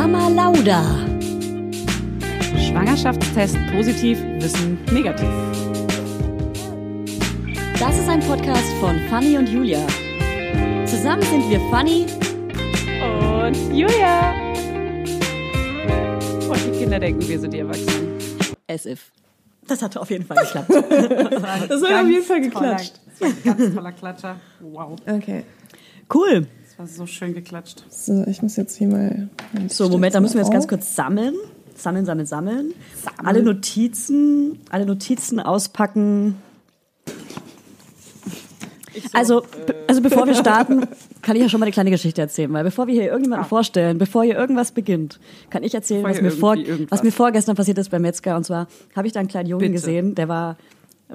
Mama Lauda. Schwangerschaftstest positiv, Wissen negativ. Das ist ein Podcast von Fanny und Julia. Zusammen sind wir Fanny Und Julia. Und die Kinder denken, wir sind die Erwachsenen. as if. Das hatte auf jeden Fall geklappt. Das hat auf jeden Fall geklatscht. Das war ein ganz toller Klatscher. Wow. Okay. Cool. Das so schön geklatscht. So, ich muss jetzt hier mal. So, Moment, da müssen wir jetzt ganz kurz sammeln. Sammeln, sammeln, sammeln. Alle Notizen, alle Notizen auspacken. Also, be- also bevor wir starten, kann ich ja schon mal eine kleine Geschichte erzählen, weil bevor wir hier irgendjemanden vorstellen, bevor hier irgendwas beginnt, kann ich erzählen, was mir, vor, was mir vorgestern passiert ist beim Metzger. Und zwar habe ich da einen kleinen Jungen Bitte. gesehen, der war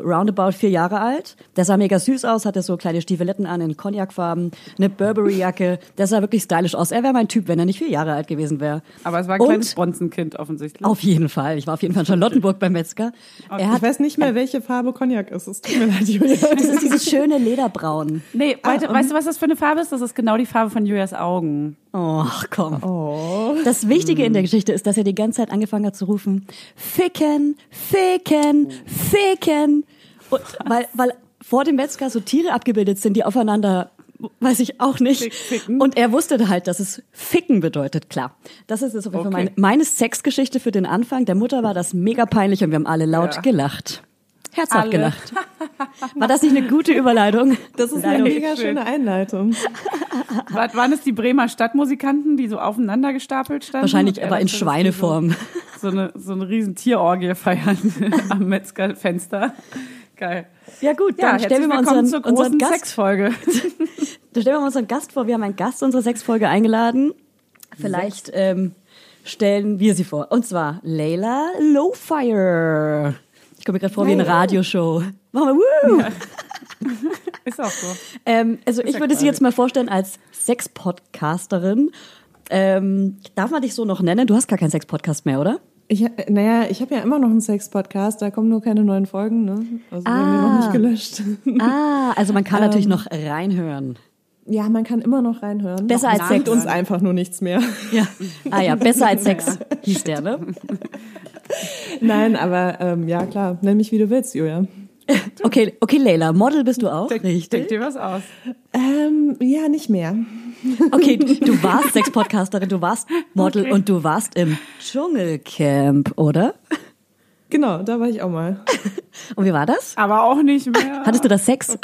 roundabout vier Jahre alt. Der sah mega süß aus, hatte so kleine Stiefeletten an in Cognacfarben, eine Burberry-Jacke. Der sah wirklich stylisch aus. Er wäre mein Typ, wenn er nicht vier Jahre alt gewesen wäre. Aber es war ein Und- kleines Bronzenkind offensichtlich. Auf jeden Fall. Ich war auf jeden Fall in Charlottenburg beim Metzger. Er Ich hat, weiß nicht mehr, welche Farbe Cognac ist. Es tut mir leid, Julia. das ist dieses schöne Lederbraun. Nee, weißt, weißt du, was das für eine Farbe ist? Das ist genau die Farbe von Julias Augen. Oh, komm. Oh. Das Wichtige in der Geschichte ist, dass er die ganze Zeit angefangen hat zu rufen, ficken, ficken, ficken. Und, weil, weil vor dem Metzger so Tiere abgebildet sind, die aufeinander, weiß ich auch nicht. Fick, ficken. Und er wusste halt, dass es ficken bedeutet, klar. Das ist jetzt auf jeden Fall Okay. meine, meine Sexgeschichte für den Anfang. Der Mutter war das mega peinlich und wir haben alle laut Ja. gelacht. Herzhaft Alle. gelacht. War das nicht eine gute Überleitung? Das ist eine mega schöne Einleitung. War, waren es die Bremer Stadtmusikanten, die so aufeinander gestapelt standen? Wahrscheinlich er aber in Schweineform. So, so eine, so eine riesen Tierorgie feiern am Metzgerfenster. Geil. Ja gut, Ja, dann stellen wir mal unseren, zur unseren Gast Sexfolge. Da stellen wir mal unseren Gast vor. Wir haben einen Gast unserer Sexfolge eingeladen. Vielleicht ähm, stellen wir sie vor. Und zwar Layla Lowfire. Ich komme mir gerade vor wie eine Radioshow. Machen wir Woo! Ist auch so. Ähm, also ich ja würde sie jetzt mal vorstellen als Sex-Podcasterin. Ähm, darf man dich so noch nennen? Du hast gar keinen Sex-Podcast mehr, oder? Ich, naja, ich habe ja immer noch einen Sex-Podcast, da kommen nur keine neuen Folgen, ne? Also wir haben wir Ah. noch nicht gelöscht. Ah, also man kann natürlich Ähm. noch reinhören. Ja, man kann immer noch reinhören. Besser als Sex. uns einfach nur nichts mehr. Ja. Ah ja, besser als Sex hieß der, ne? Nein, aber ähm, ja klar, nenn mich wie du willst, Julia. Okay, okay, Layla, Model bist du auch, Denk, richtig? denk dir was aus. Ähm, ja, nicht mehr. Okay, du warst Sex-Podcasterin, du warst Model und du warst im Dschungelcamp, oder? Genau, da war ich auch mal. Und wie war das? Aber auch nicht mehr. Hattest du das Sex?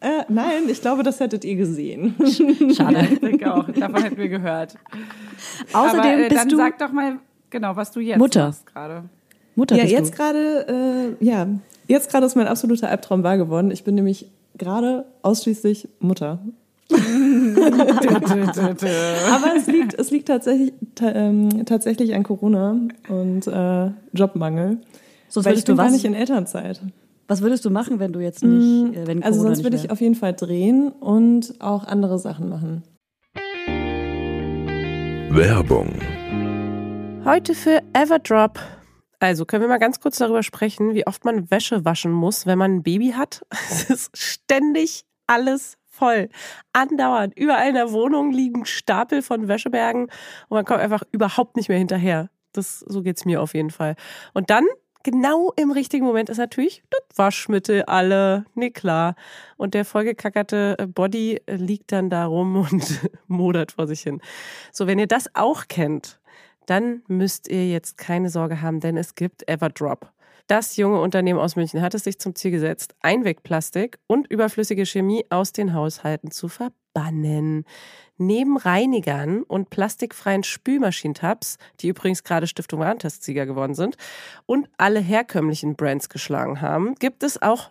Äh, nein, ich glaube, das hättet ihr gesehen. Schade. Ich denke auch. Davon hätten wir gehört. Außerdem Aber, äh, bist dann du sag doch mal, genau, was du jetzt Mutter. gerade. Mutter. Ja, bist jetzt gerade, äh, ja, jetzt gerade ist mein absoluter Albtraum wahr geworden. Ich bin nämlich gerade ausschließlich Mutter. Aber es liegt, es liegt tatsächlich, ta ähm, tatsächlich an Corona und äh, Jobmangel. Sonst weil ich bin gar was? nicht in Elternzeit. Was würdest du machen, wenn du jetzt nicht, äh, wenn Also sonst würde ich auf jeden Fall drehen und auch andere Sachen machen. Werbung. Heute für Everdrop. Also können wir mal ganz kurz darüber sprechen, wie oft man Wäsche waschen muss, wenn man ein Baby hat. Es ist ständig alles voll. Andauernd. Überall in der Wohnung liegen Stapel von Wäschebergen und man kommt einfach überhaupt nicht mehr hinterher. Das, so geht's mir auf jeden Fall. Und dann, genau im richtigen Moment, ist natürlich das Waschmittel alle. Nee, klar. Und der vollgekackerte äh, Body äh, liegt dann da rum und modert vor sich hin. So, wenn ihr das auch kennt, dann müsst ihr jetzt keine Sorge haben, denn es gibt Everdrop. Das junge Unternehmen aus München hat es sich zum Ziel gesetzt, Einwegplastik und überflüssige Chemie aus den Haushalten zu verbannen. Neben Reinigern und plastikfreien Spülmaschinentabs, die übrigens gerade Stiftung Warentestsieger geworden sind und alle herkömmlichen Brands geschlagen haben, gibt es auch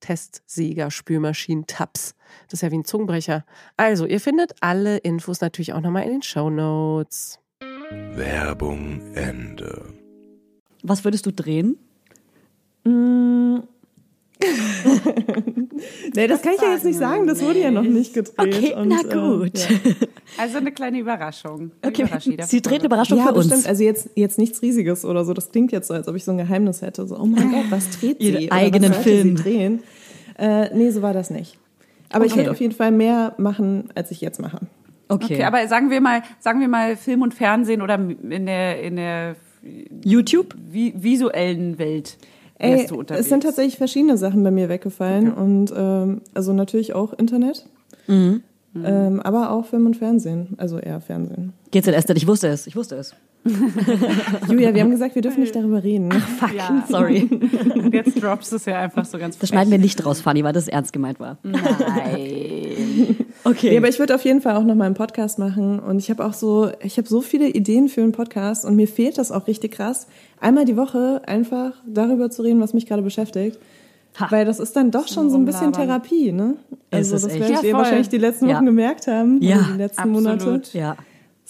Testsieger, Spülmaschinen, Tabs. Das ist ja wie ein Zungenbrecher. Also, ihr findet alle Infos natürlich auch nochmal in den Show Notes. Werbung Ende. Was würdest du drehen? Nee, das kann ich ja jetzt nicht sagen, das wurde ja noch nicht gedreht. Okay, und, na äh, gut. ja. Also eine kleine Überraschung. Okay. Sie dreht eine. Überraschung Ja, für uns. bestimmt. Also jetzt, jetzt nichts Riesiges oder so. Das klingt jetzt so, als ob ich so ein Geheimnis hätte. So, oh mein Gott, was dreht sie? Ihren eigenen Film. Sie drehen? Äh, nee, so war das nicht. Aber ich Okay. würde auf jeden Fall mehr machen, als ich jetzt mache. Okay. Okay, aber sagen wir mal, sagen wir mal Film und Fernsehen oder in der, in der YouTube? vi visuellen Welt Ey, wärst du unterwegs. es sind tatsächlich verschiedene Sachen bei mir weggefallen. Und ähm, also natürlich auch Internet. Mhm. Ähm, aber auch Film und Fernsehen. Also eher Fernsehen. GZS, denn ich wusste es. Ich wusste es. Julia, wir haben gesagt, wir dürfen nicht darüber reden. Fuck, Ja. sorry. Und jetzt droppst du es ja einfach so ganz Das schneiden wir nicht raus, Fanny, weil das ernst gemeint war. Nein. Okay. Nee, aber ich würde auf jeden Fall auch noch mal einen Podcast machen und ich habe auch so, ich habe so viele Ideen für einen Podcast und mir fehlt das auch richtig krass, einmal die Woche einfach darüber zu reden, was mich gerade beschäftigt. Ha. Weil das ist dann doch schon so ein bisschen. Therapie, ne? Also das werdet Ja, ihr voll. wahrscheinlich die letzten Wochen Ja. gemerkt haben, Ja, die letzten absolut. Monate. ja.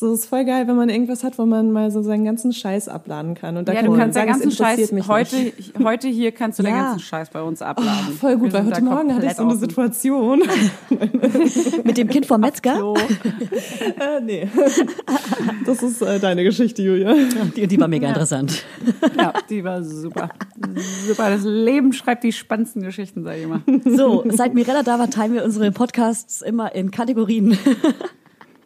So es ist voll geil, wenn man irgendwas hat, wo man mal so seinen ganzen Scheiß abladen kann. Und da Ja, kann du man kannst sagen, den es ganzen interessiert Scheiß mich heute, nicht. heute hier kannst du den Ja. ganzen Scheiß bei uns abladen. Voll gut, weil heute Morgen hatte ich so eine. Situation. Mit dem Kind vom Metzger? Äh, nee. Das ist äh, deine Geschichte, Julia. Die, die war mega interessant. Ja, die war super. Super. Das Leben schreibt die spannendsten Geschichten, sag ich immer. So, seit Mirella da war, teilen wir unsere Podcasts immer in Kategorien.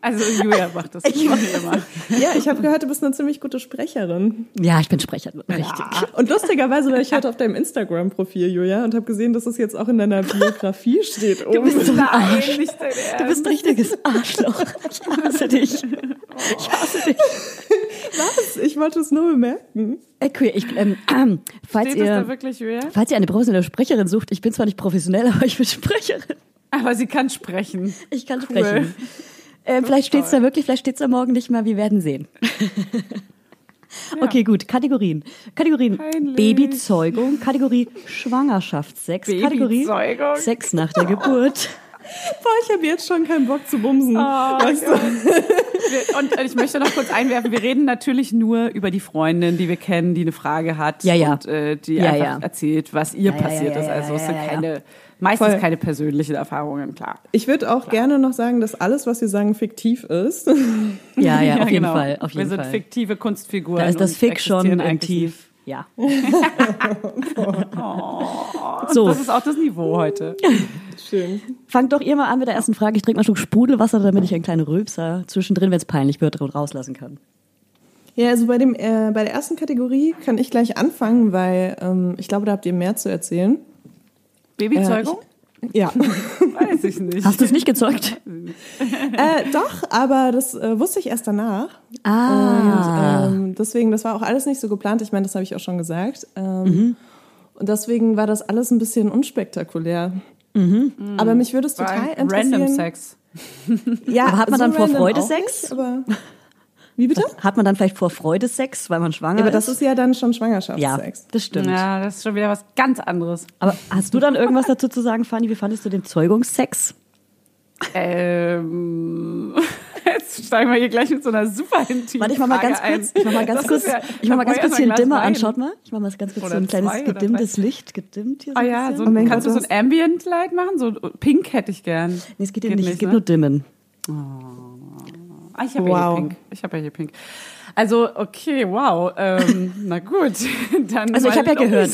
Also Julia macht das ich mache immer. Ja, ich habe gehört, du bist eine ziemlich gute Sprecherin. Ja, ich bin Sprecherin. Richtig. Und lustigerweise war ich heute auf deinem Instagram-Profil, Julia, und habe gesehen, dass es jetzt auch in deiner Biografie steht. Du bist so ein Arsch. Du bist ein richtiges Arschloch. Ich hasse dich. Ich hasse dich. Was? Ich wollte es nur bemerken. Okay, ich, ähm, falls Steht das da ihr, wirklich, Julia? falls ihr eine professionelle Sprecherin sucht, ich bin zwar nicht professionell, aber ich bin Sprecherin. Aber sie kann sprechen. Ich kann Cool. sprechen. Äh, vielleicht steht's da wirklich, vielleicht steht's da morgen nicht mal. Wir werden sehen. Okay, gut. Kategorien. Kategorien Peinlich. Babyzeugung, Kategorie Schwangerschaftssex, Kategorie. Sex nach der Geburt. Boah, ich habe jetzt schon keinen Bock zu bumsen. weißt du? Und ich möchte noch kurz einwerfen, wir reden natürlich nur über die Freundin, die wir kennen, die eine Frage hat Ja, ja. und äh, die Ja, einfach ja. erzählt, was ihr passiert ja, ist. ja, Also es sind ja, ja. keine, meistens Voll. keine persönlichen Erfahrungen, klar. Ich würde auch gerne noch sagen, dass alles, was wir sagen, fiktiv ist. Ja, ja, auf jeden genau. Fall. Auf jeden wir sind Fall. fiktive Kunstfiguren. Da ist das und Fick schon existieren im Tief. Ja. So. Das ist auch das Niveau heute. Schön. Fangt doch ihr mal an mit der ersten Frage. Ich trinke mal einen Schluck Sprudelwasser, damit ich einen kleinen Rülpser zwischendrin, wenn es peinlich wird, rauslassen kann. Ja, also bei, dem, äh, bei der ersten Kategorie kann ich gleich anfangen, weil ähm, ich glaube, da habt ihr mehr zu erzählen. Babyzeugung? Ja, Weiß ich nicht. Hast du es nicht gezeugt? äh, doch, aber das äh, wusste ich erst danach. Ah. Und ähm, deswegen, das war auch alles nicht so geplant. Ich meine, das habe ich auch schon gesagt. Ähm, Mhm. Und deswegen war das alles ein bisschen unspektakulär. Aber mich würde es total interessieren. Random Sex. Ja, Aber hat man dann vor Freude Sex? Nicht, aber wie bitte? Hat man dann vielleicht vor Freude Sex, weil man schwanger Ja, aber ist? das ist ja dann schon ja, Schwangerschaftssex. das stimmt. Ja, das ist schon wieder was ganz anderes. Aber hast du dann irgendwas dazu zu sagen, Fanny? Wie fandest du den Zeugungssex? Ähm, jetzt steigen wir hier gleich mit so einer super intimen Warte, ich mach mal Frage ganz kurz, ein. ich mach mal ganz kurz, ist ja- ich mach mal ganz kurz ich hier einen mal Dimmer ein an. Schaut mal. Ich mach mal ganz kurz Oder so ein kleines gedimmtes Licht. Gedimmt hier so Ah ein ja, bisschen. so Oh ein, mein kannst Gott, du so ein Ambient Light machen? So pink hätte ich gern. Nee, es geht, Geht eben nicht, nicht, es geht ne? nur dimmen. Ah, ich habe ja Wow. hier pink. Ich habe ja hier pink. Also, okay, wow. Ähm, na gut. Dann Also ich habe ja gehört,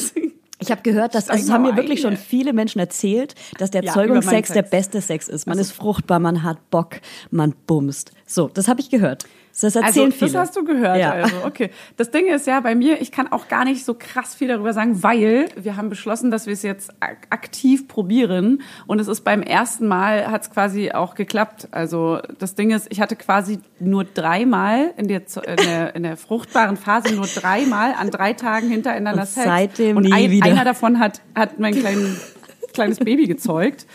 ich habe gehört, dass also es Steig haben mir wirklich schon viele Menschen erzählt, dass der Ja, Zeugungssex der beste Sex ist. Man ist fruchtbar, man hat Bock, man bumst. So, das habe ich gehört. Das Also, erzählen das viele. hast du gehört. Ja. Also, okay. Das Ding ist ja bei mir, ich kann auch gar nicht so krass viel darüber sagen, weil wir haben beschlossen, dass wir es jetzt ak- aktiv probieren. Und es ist beim ersten Mal hat es quasi auch geklappt. Also das Ding ist, ich hatte quasi nur dreimal in der, in der, in der fruchtbaren Phase nur dreimal an drei Tagen hintereinander Und Sex. seitdem Und nie ein, wieder. einer davon hat, hat mein kleinen, kleines Baby gezeugt.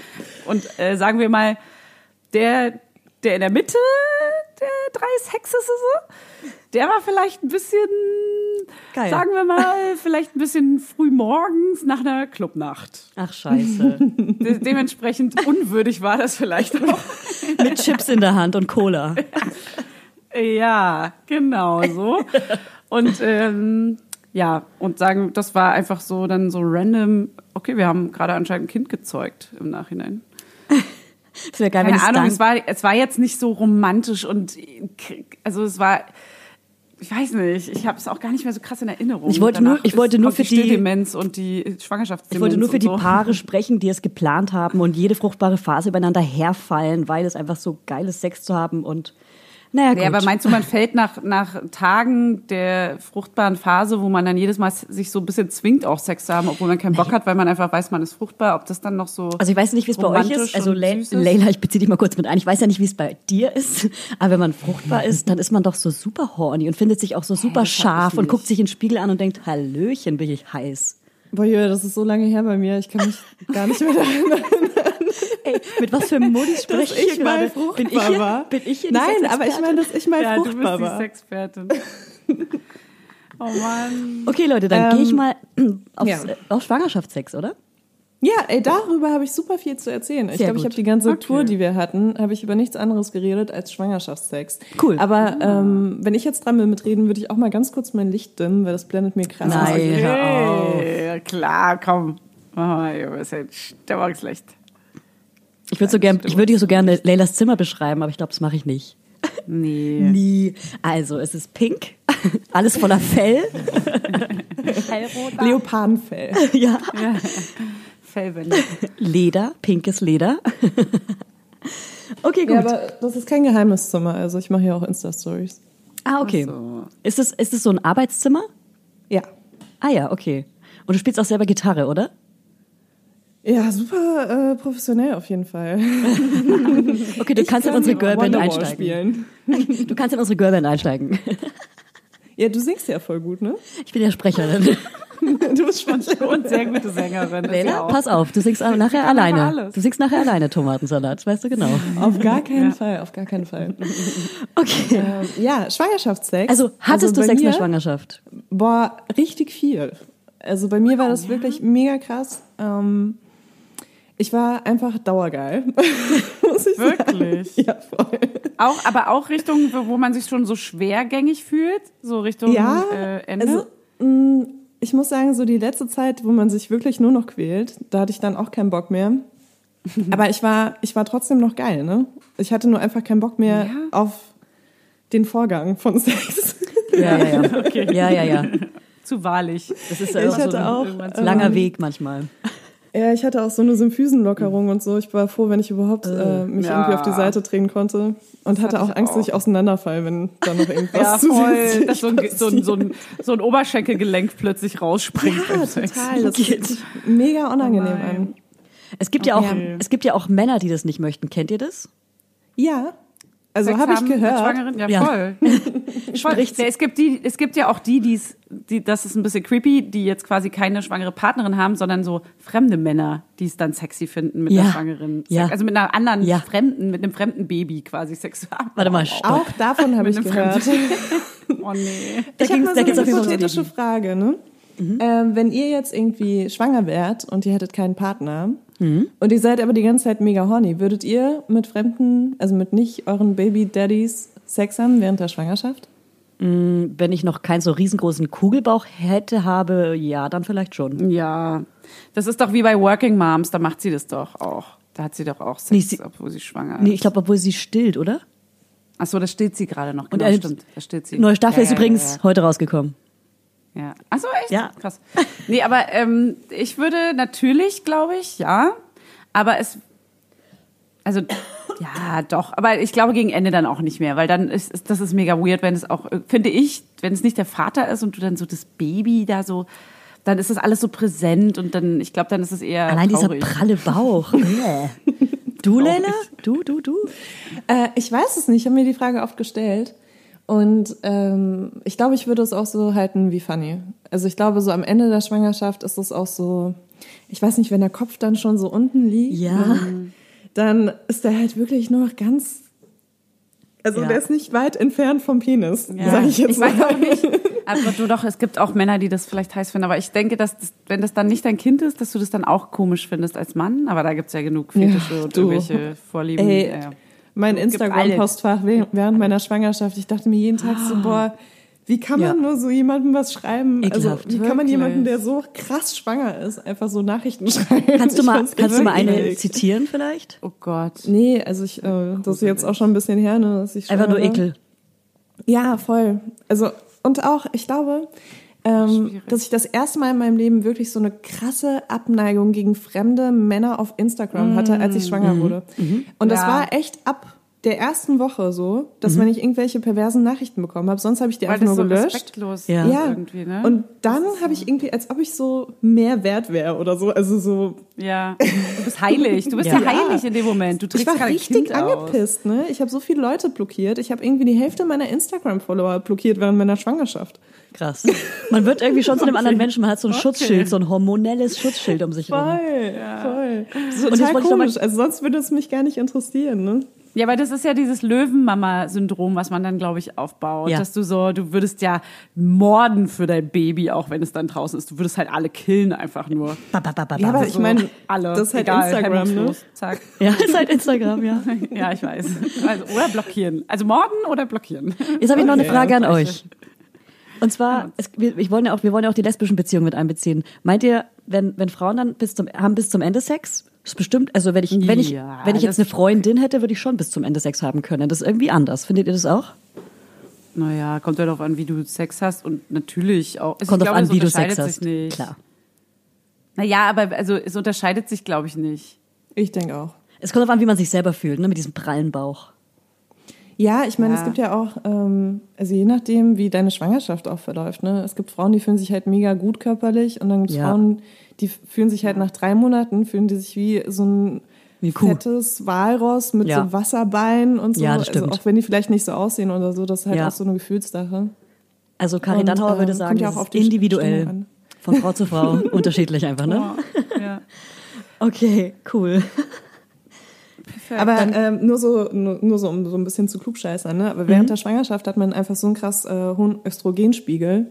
Und äh, sagen wir mal, der, der in der Mitte der drei Sexes ist so, der war vielleicht ein bisschen, Geil. sagen wir mal, vielleicht ein bisschen früh morgens nach einer Clubnacht. Ach scheiße. De dementsprechend unwürdig war das vielleicht auch. Mit Chips in der Hand und Cola. Ja, genau so. Und ähm, ja, und sagen, das war einfach so dann so random, okay, wir haben gerade anscheinend ein Kind gezeugt im Nachhinein. Das wäre geil, wenn Keine ich Ahnung, dann, es war, es war jetzt nicht so romantisch und also es war, ich weiß nicht, ich habe es auch gar nicht mehr so krass in Erinnerung. Ich wollte Danach nur- ich ist- wollte nur für die- Stilldemenz und die Schwangerschaftsdemenz. Ich wollte nur für die so. Paare sprechen, die es geplant haben und jede fruchtbare Phase übereinander herfallen, weil es einfach so geiles Sex zu haben und naja, gut. Ja, aber meinst du, man fällt nach, nach Tagen der fruchtbaren Phase, wo man dann jedes Mal sich so ein bisschen zwingt, auch Sex zu haben, obwohl man keinen Bock hat, weil man einfach weiß, man ist fruchtbar, ob das dann noch so. also ich weiß nicht, wie es bei euch romantisch ist. Also und Le süß ist? Leila, ich beziehe dich mal kurz mit ein. Ich weiß ja nicht, wie es bei dir ist, aber wenn man fruchtbar ist, dann ist man doch so super horny und findet sich auch so super ich scharf und guckt sich in den Spiegel an und denkt, Hallöchen, bin ich heiß. Boah, Julia, das ist so lange her bei mir. Ich kann mich gar nicht mehr daran Ey, mit was für Modis spreche ich ich mal gerade? fruchtbar Bin ich hier, war. bin ich hier Nein, aber ich meine, dass ich mal ja, du bist fruchtbar die war. Sexpertin. oh Mann. Okay, Leute, dann Ähm, gehe ich mal aufs, ja. äh, auf Schwangerschaftssex, oder? Ja, ey, darüber habe ich super viel zu erzählen. Ich Sehr glaube, ich habe die ganze Okay. Tour, die wir hatten, habe ich über nichts anderes geredet als Schwangerschaftssex. Cool. Aber ähm, wenn ich jetzt dran bin mit reden, würde ich auch mal ganz kurz mein Licht dimmen, weil das blendet mir krass. Nein. hör auf. Hey, klar, komm. Mach mal, ihr bisschen Stimmungslicht. Ich würde so gern, ich würde so gerne Leylas Zimmer beschreiben, aber ich glaube, das mache ich nicht. Nee. Nie. Also, es ist pink, alles voller Fell. Leopardenfell. ja. Fellwände. Leder, pinkes Leder. okay, gut. Ja, aber das ist kein geheimes Zimmer. Also ich mache hier auch Insta-Stories. ah, okay. So. Ist es, ist es so ein Arbeitszimmer? Ja. Ah ja, okay. Und du spielst auch selber Gitarre, oder? Ja, super äh, professionell auf jeden Fall. Okay, du kannst in unsere Girlband einsteigen. Spielen. Du kannst in unsere Girlband einsteigen. Ja, du singst ja voll gut, ne? Ich bin ja Sprecherin. Du bist schon Und sehr gute Sängerin. auch. pass auf, du singst nachher kann alleine. Du singst nachher alleine Tomatensalat, das weißt du genau. Auf gar keinen Fall, auf gar keinen Fall. Okay. Ähm, ja, Schwangerschaftssex. Also, hattest bei du Sex in der Schwangerschaft? Boah, richtig viel. Also bei mir war das wirklich mega krass. Ähm, ich war einfach dauergeil. Muss ich Wirklich? Sagen. Ja, voll. Auch, aber auch Richtung, wo man sich schon so schwergängig fühlt, so Richtung Ja, äh, Ende. also mh, ich muss sagen, so die letzte Zeit, wo man sich wirklich nur noch quält, da hatte ich dann auch keinen Bock mehr. Aber ich war, ich war trotzdem noch geil, ne? Ich hatte nur einfach keinen Bock mehr Ja. auf den Vorgang von Sex. Ja, ja, ja. Ja, ja, ja. Zu wahrlich. Das ist Ich ja so hatte ein auch, langer ähm, Weg manchmal. Ja, ich hatte auch so eine Symphysenlockerung und so. Ich war froh, wenn ich überhaupt äh, mich Ja. irgendwie auf die Seite drehen konnte. Und hatte hatte auch Angst, auch. dass ich auseinanderfall, wenn da noch irgendwas Ja, voll. Dass so ein, so, ein, so, ein, so ein Oberschenkelgelenk plötzlich rausspringt. Ja, beim Sex. total. Das geht mega unangenehm nein. an. Es gibt ja auch, Okay. es gibt ja auch Männer, die das nicht möchten. Kennt ihr das? Ja, also habe ich gehört. Schwangeren? Ja, Ja. voll. voll. Ja, es, gibt die, es gibt ja auch die, die's, die, das ist ein bisschen creepy, die jetzt quasi keine schwangere Partnerin haben, sondern so fremde Männer, die es dann sexy finden mit Ja. einer schwangeren, Ja. also mit einer anderen Ja. Fremden, mit einem fremden Baby quasi Sex zu haben. Warte mal, stopp. Auch davon habe ich gehört. Oh nee. Da ich habe mal so eine hypothetische. Frage, ne? Ähm, wenn ihr jetzt irgendwie schwanger wärt und ihr hättet keinen Partner und ihr seid aber die ganze Zeit mega horny, würdet ihr mit Fremden, also mit nicht euren Baby-Daddies Sex haben während der Schwangerschaft? Wenn ich noch keinen so riesengroßen Kugelbauch hätte, habe, ja, dann vielleicht schon. Ja, das ist doch wie bei Working Moms, da macht sie das doch auch. Da hat sie doch auch Sex, Nee, sie- obwohl sie schwanger ist. Nee, ich glaube, obwohl sie stillt, oder? Ach so, da steht sie gerade noch. Und Genau, eine stimmt. Da steht sie. Neue Staffel Ja, ist ja, übrigens ja, ja. heute rausgekommen. Ja. Ach so, echt? Ja. Krass. Nee, aber ähm, ich würde natürlich, glaube ich, ja. Aber es, also, ja, doch. Aber ich glaube gegen Ende dann auch nicht mehr, weil dann ist, ist das ist mega weird, wenn es auch, finde ich, wenn es nicht der Vater ist und du dann so das Baby da so, dann ist das alles so präsent und dann, ich glaube, dann ist es eher Allein traurig. dieser pralle Bauch. Du, Leila? Du, du, du? Äh, ich weiß es nicht, ich habe mir die Frage oft gestellt. Und ähm, ich glaube, ich würde es auch so halten wie Fanny. Also ich glaube, so am Ende der Schwangerschaft ist es auch so, ich weiß nicht, wenn der Kopf dann schon so unten liegt, Ja. ne, dann ist der halt wirklich nur noch ganz, also Ja. der ist nicht weit entfernt vom Penis, Ja. sage ich jetzt ich mal. weiß auch nicht. Aber du doch, es gibt auch Männer, die das vielleicht heiß finden. Aber ich denke, dass das, wenn das dann nicht dein Kind ist, dass du das dann auch komisch findest als Mann. Aber da gibt's ja genug Fetische Ja, und irgendwelche Vorlieben. Ey, ja. Mein Instagram-Postfach während meiner Schwangerschaft, ich dachte mir jeden Tag so, boah, wie kann man Ja. nur so jemandem was schreiben? also, Ekelhaft. wie kann man Wirklich. jemanden, der so krass schwanger ist, einfach so Nachrichten schreiben? Kannst du mal, kannst du mal eine zitieren vielleicht? Oh Gott. Nee, also ich, äh, das ist jetzt auch schon ein bisschen her, ne, dass ich Einfach nur. Ekel. Ja, voll. Also, und auch, ich glaube, ähm, dass ich das erste Mal in meinem Leben wirklich so eine krasse Abneigung gegen fremde Männer auf Instagram hatte, als ich schwanger wurde. Und das Ja. war echt ab der ersten Woche so, dass wenn ich irgendwelche perversen Nachrichten bekommen habe, sonst habe ich die Weil einfach das nur so gelöscht. respektlos Ja. Ja, irgendwie, ne? und dann habe ich irgendwie, als ob ich so mehr wert wäre oder so, also so, ja. Du bist heilig. Du bist ja, Ja. heilig in dem Moment. Du ich trägst war gerade ein richtig kind aus. angepisst, ne? Ich habe so viele Leute blockiert. Ich habe irgendwie die Hälfte meiner Instagram-Follower blockiert während meiner Schwangerschaft. Krass. Man wird irgendwie schon zu einem anderen Menschen, man hat so ein Okay. Schutzschild, so ein hormonelles Schutzschild um sich herum. Voll, voll. So Und jetzt total ich mal- komisch. Also sonst würde es mich gar nicht interessieren, ne? Ja, weil das ist ja dieses Löwenmama-Syndrom, was man dann, glaube ich, aufbaut. Ja. Dass du so, du würdest ja morden für dein Baby, auch wenn es dann draußen ist. Du würdest halt alle killen einfach nur. Ba, ba, ba, ba, Ja, aber ich meine, Alle. das ist halt Egal, Instagram, ne? Zack. ja, ist halt Instagram, ja. Ja, ich weiß. Also, oder blockieren. Also morden oder blockieren. Jetzt habe ich noch eine Okay, Frage an euch. Und zwar, es, wir, ich wollen ja auch, wir wollen ja auch die lesbischen Beziehungen mit einbeziehen. Meint ihr, wenn, wenn Frauen dann bis zum, haben bis zum Ende Sex? ist bestimmt, also wenn ich, wenn ich, Ja, wenn ich jetzt eine Freundin hätte, würde ich schon bis zum Ende Sex haben können. Das ist irgendwie anders. Findet ihr das auch? Naja, kommt ja darauf an, wie du Sex hast und natürlich auch. Also Kommt glaube, an, es wie du unterscheidet Sex sich hast. Nicht. Klar. Naja, aber also es unterscheidet sich, glaube ich, nicht. Ich denke auch. Es kommt darauf an, wie man sich selber fühlt, ne, mit diesem prallen Bauch. Ja, ich meine, Ja. es gibt ja auch, ähm, also je nachdem, wie deine Schwangerschaft auch verläuft, ne? Es gibt Frauen, die fühlen sich halt mega gut körperlich und dann gibt es Ja. Frauen, die fühlen sich halt nach drei Monaten, fühlen die sich wie so ein Wie fettes Walross mit Ja. so Wasserbeinen und so. Ja, das also stimmt. auch wenn die vielleicht nicht so aussehen oder so, das ist halt auch so eine Gefühlssache. Also Karin Dannhauer würde ähm, sagen, kommt ja auch individuell. Von Frau zu Frau. unterschiedlich einfach, ne? Ja. Okay, cool. Aber ähm, nur so, nur, nur so, um so ein bisschen zu klugscheißern, ne? Aber während der Schwangerschaft hat man einfach so einen krass äh, hohen Östrogenspiegel,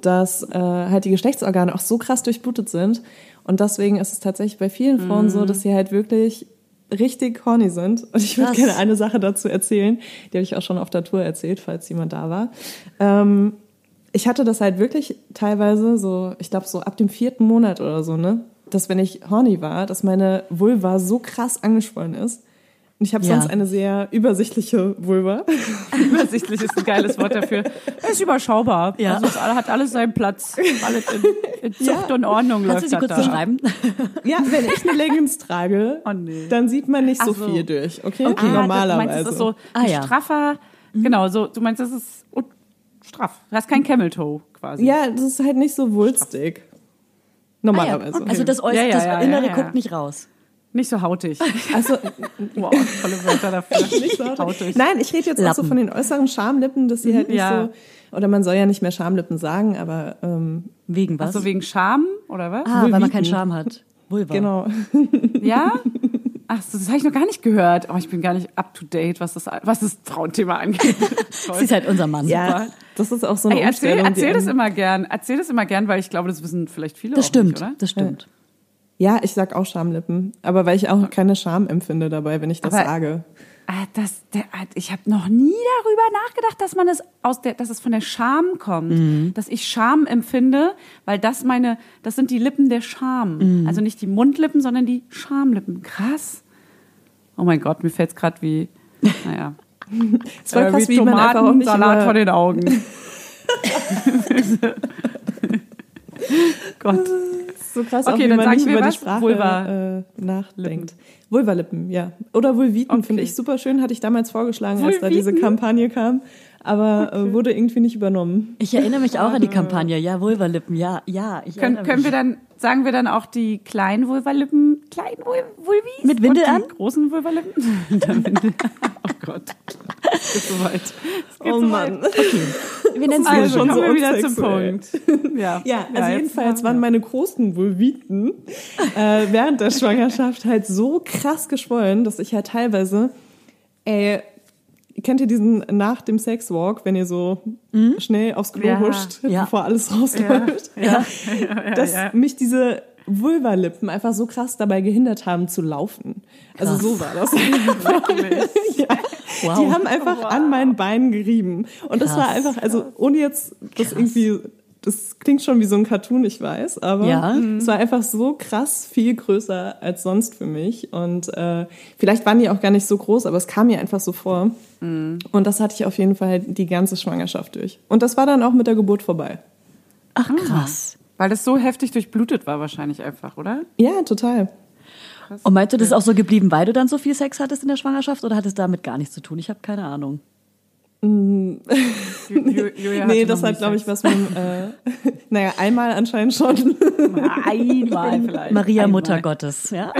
dass äh, halt die Geschlechtsorgane auch so krass durchblutet sind. Und deswegen ist es tatsächlich bei vielen Frauen so, dass sie halt wirklich richtig horny sind. Und ich würde gerne eine Sache dazu erzählen, die habe ich auch schon auf der Tour erzählt, falls jemand da war. Ähm, ich hatte das halt wirklich teilweise so, ich glaube so ab dem vierten Monat oder so, ne? Dass wenn ich horny war, dass meine Vulva so krass angeschwollen ist. Und ich habe Ja. sonst eine sehr übersichtliche Vulva. Übersichtlich ist ein geiles Wort dafür. Er ist überschaubar. Ja. Also es hat alles seinen Platz. Alles in, in Zucht und Ordnung Kannst du läuft sie das kurz da. beschreiben? Ja, wenn ich eine Leggings trage, Oh, nee. dann sieht man nicht so, so. viel durch, okay? Okay, Normalerweise. Du meinst, es ist so Ah, ein ja. straffer, genau, so, du meinst, es ist straff. Du hast kein Camel Toe quasi. ja, das ist halt nicht so wulstig. Normalerweise. Ah, ja. Also das, Äuß Ja, ja, das ja, Innere ja, ja. guckt nicht raus. Nicht so hautig. Also, Wow, tolle Wörter dafür. nicht so hautig. Nein, ich rede jetzt auch so Lappen. von den äußeren Schamlippen, dass sie halt nicht Ja. so, oder man soll ja nicht mehr Schamlippen sagen, aber ähm, Wegen was? Ach so, wegen Scham, oder was? ah, weil man Vulviten. keinen Charme hat. Vulva. genau. Ja? Ach so, das habe ich noch gar nicht gehört. Oh, ich bin gar nicht up to date, was das, was das Frauenthema angeht. Sie ist halt unser Mann. Ja, das ist auch so eine Ey, erzähl, erzähl das immer gern. Erzähl das immer gern, weil ich glaube, das wissen vielleicht viele Das auch stimmt, nicht, oder? das stimmt. Ja, ich sag auch Schamlippen, aber weil ich auch keine Scham empfinde dabei, wenn ich das Aber- sage. Ah, das, der, ich habe noch nie darüber nachgedacht, dass man es aus der, dass es von der Scham kommt, Mhm. dass ich Scham empfinde, weil das meine, das sind die Lippen der Scham, Mhm. also nicht die Mundlippen, sondern die Schamlippen. Krass. Oh mein Gott, mir fällt's grad wie, naja. Es war Äh, krass, wie wie nicht Tomatensalat über, vor den Augen. Gott. so krass, Okay, auch, wie dann man nicht über die Sprache Vulva- äh, nachdenkt. Vulvalippen, ja. Oder Vulviten finde Okay. ich super schön, hatte ich damals vorgeschlagen, als da diese Vulviten? Kampagne kam. Aber äh, wurde irgendwie nicht übernommen. Ich erinnere mich auch an die Kampagne. Ja, Vulvalippen. Ja, ja. Ich Können, erinnere können wir dann, sagen wir dann auch die kleinen Vulvalippen, kleinen Vul Vulvis? Mit Windel und die an? großen Vulvalippen? Oh Gott. Es geht so weit. Geht Oh so Mann. Weit. Wir nennen es Also, schon kommen so wir wieder zum. Punkt. Ja, Ja, also jetzt jedenfalls waren wir- meine großen Vulviten äh, während der Schwangerschaft halt so krass geschwollen, dass ich halt teilweise, ey, kennt ihr diesen nach dem Sexwalk, wenn ihr so schnell aufs Klo Ja. huscht, Ja. bevor alles rausläuft, ja, dass mich diese Vulvalippen einfach so krass dabei gehindert haben zu laufen. Also Krass. so war das. Ja. Wow. Die haben einfach an meinen Beinen gerieben. Und das war Krass. einfach, also ohne jetzt das irgendwie, das klingt schon wie so ein Cartoon, ich weiß, aber Ja. es war einfach so krass viel größer als sonst für mich. Und äh, vielleicht waren die auch gar nicht so groß, aber es kam mir einfach so vor. Und das hatte ich auf jeden Fall die ganze Schwangerschaft durch. Und das war dann auch mit der Geburt vorbei. Ach, krass. Weil das so heftig durchblutet war wahrscheinlich einfach, oder? Ja, total. Und meinst du, das ist auch so geblieben, weil du dann so viel Sex hattest in der Schwangerschaft oder hat es damit gar nichts zu tun? Ich habe keine Ahnung. Nee, das hat, glaube ich, was mit, dem, äh, naja, einmal anscheinend schon. Einmal vielleicht. Maria, Einmal. Mutter Gottes. Ja?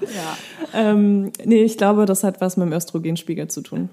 Ja. ähm, nee, ich glaube, das hat was mit dem Östrogenspiegel zu tun.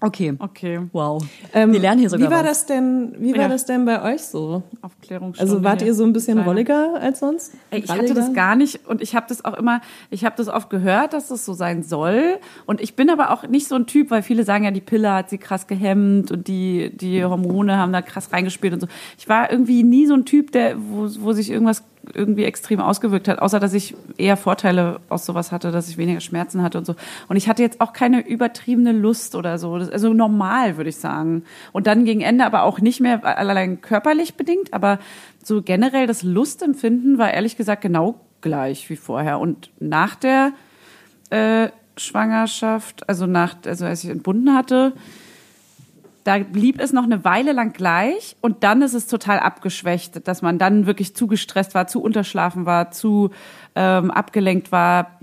Okay. Okay. Wow. Ähm, Wir lernen hier sogar Wie war was. das denn, wie war Ja. das denn bei euch so? Aufklärungsstunde. Also wart ihr so ein bisschen rolliger als sonst? Ey, ich hatte das gar nicht und ich habe das auch immer, ich habe das oft gehört, dass das so sein soll und ich bin aber auch nicht so ein Typ, weil viele sagen ja, die Pille hat sie krass gehemmt und die die Hormone haben da krass reingespielt und so. Ich war irgendwie nie so ein Typ, der wo, wo sich irgendwas irgendwie extrem ausgewirkt hat, außer dass ich eher Vorteile aus sowas hatte, dass ich weniger Schmerzen hatte und so. Und ich hatte jetzt auch keine übertriebene Lust oder so. Also normal, würde ich sagen. Und dann gegen Ende aber auch nicht mehr allein körperlich bedingt, aber so generell das Lustempfinden war ehrlich gesagt genau gleich wie vorher. Und nach der äh, Schwangerschaft, also nach, also als ich entbunden hatte, da blieb es noch eine Weile lang gleich und dann ist es total abgeschwächt, dass man dann wirklich zu gestresst war, zu unterschlafen war, zu ähm, abgelenkt war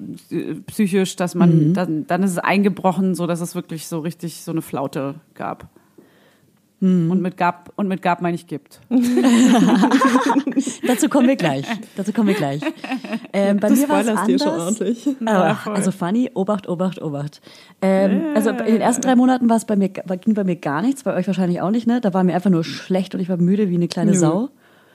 psychisch, dass man dann dann ist es eingebrochen, so dass es wirklich so richtig so eine Flaute gab. Und mit gab und mit gab meine ich gibt. Dazu kommen wir gleich. Dazu kommen wir gleich. Ähm, bei Du mir war es spoilerst dir schon anders. ordentlich. Aber, voll. also funny, Obacht, Obacht, Obacht. Ähm, Also in den ersten drei Monaten war es bei mir, war- ging bei mir gar nichts, bei euch wahrscheinlich auch nicht, ne? Da war mir einfach nur schlecht und ich war müde wie eine kleine Nö. Sau.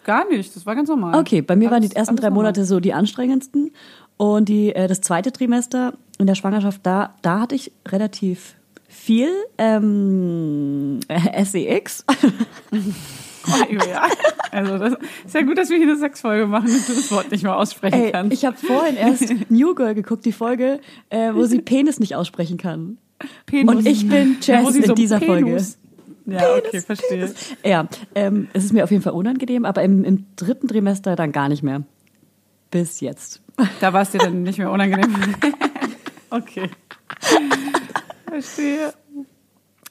Gar nicht, das war ganz normal. Okay, bei mir waren die Alles- ersten alles drei normal. Monate so die anstrengendsten. Und die, äh, das zweite Trimester in der Schwangerschaft, da, da hatte ich relativ viel ähm, SEX. Oh, Julia. Also das ist ja gut, dass wir hier eine Sexfolge machen und du das Wort nicht mal aussprechen Ey, kannst. ich habe vorhin erst New Girl geguckt, die Folge, äh, wo sie Penis nicht aussprechen kann. Penus. Und ich bin Ja, Jess sie in so dieser Penus- Ja, okay, verstehe. Ja, ähm, es ist mir auf jeden Fall unangenehm, aber im, im dritten Trimester dann gar nicht mehr. Bis jetzt. Da war es dir dann nicht mehr unangenehm. okay. Verstehe.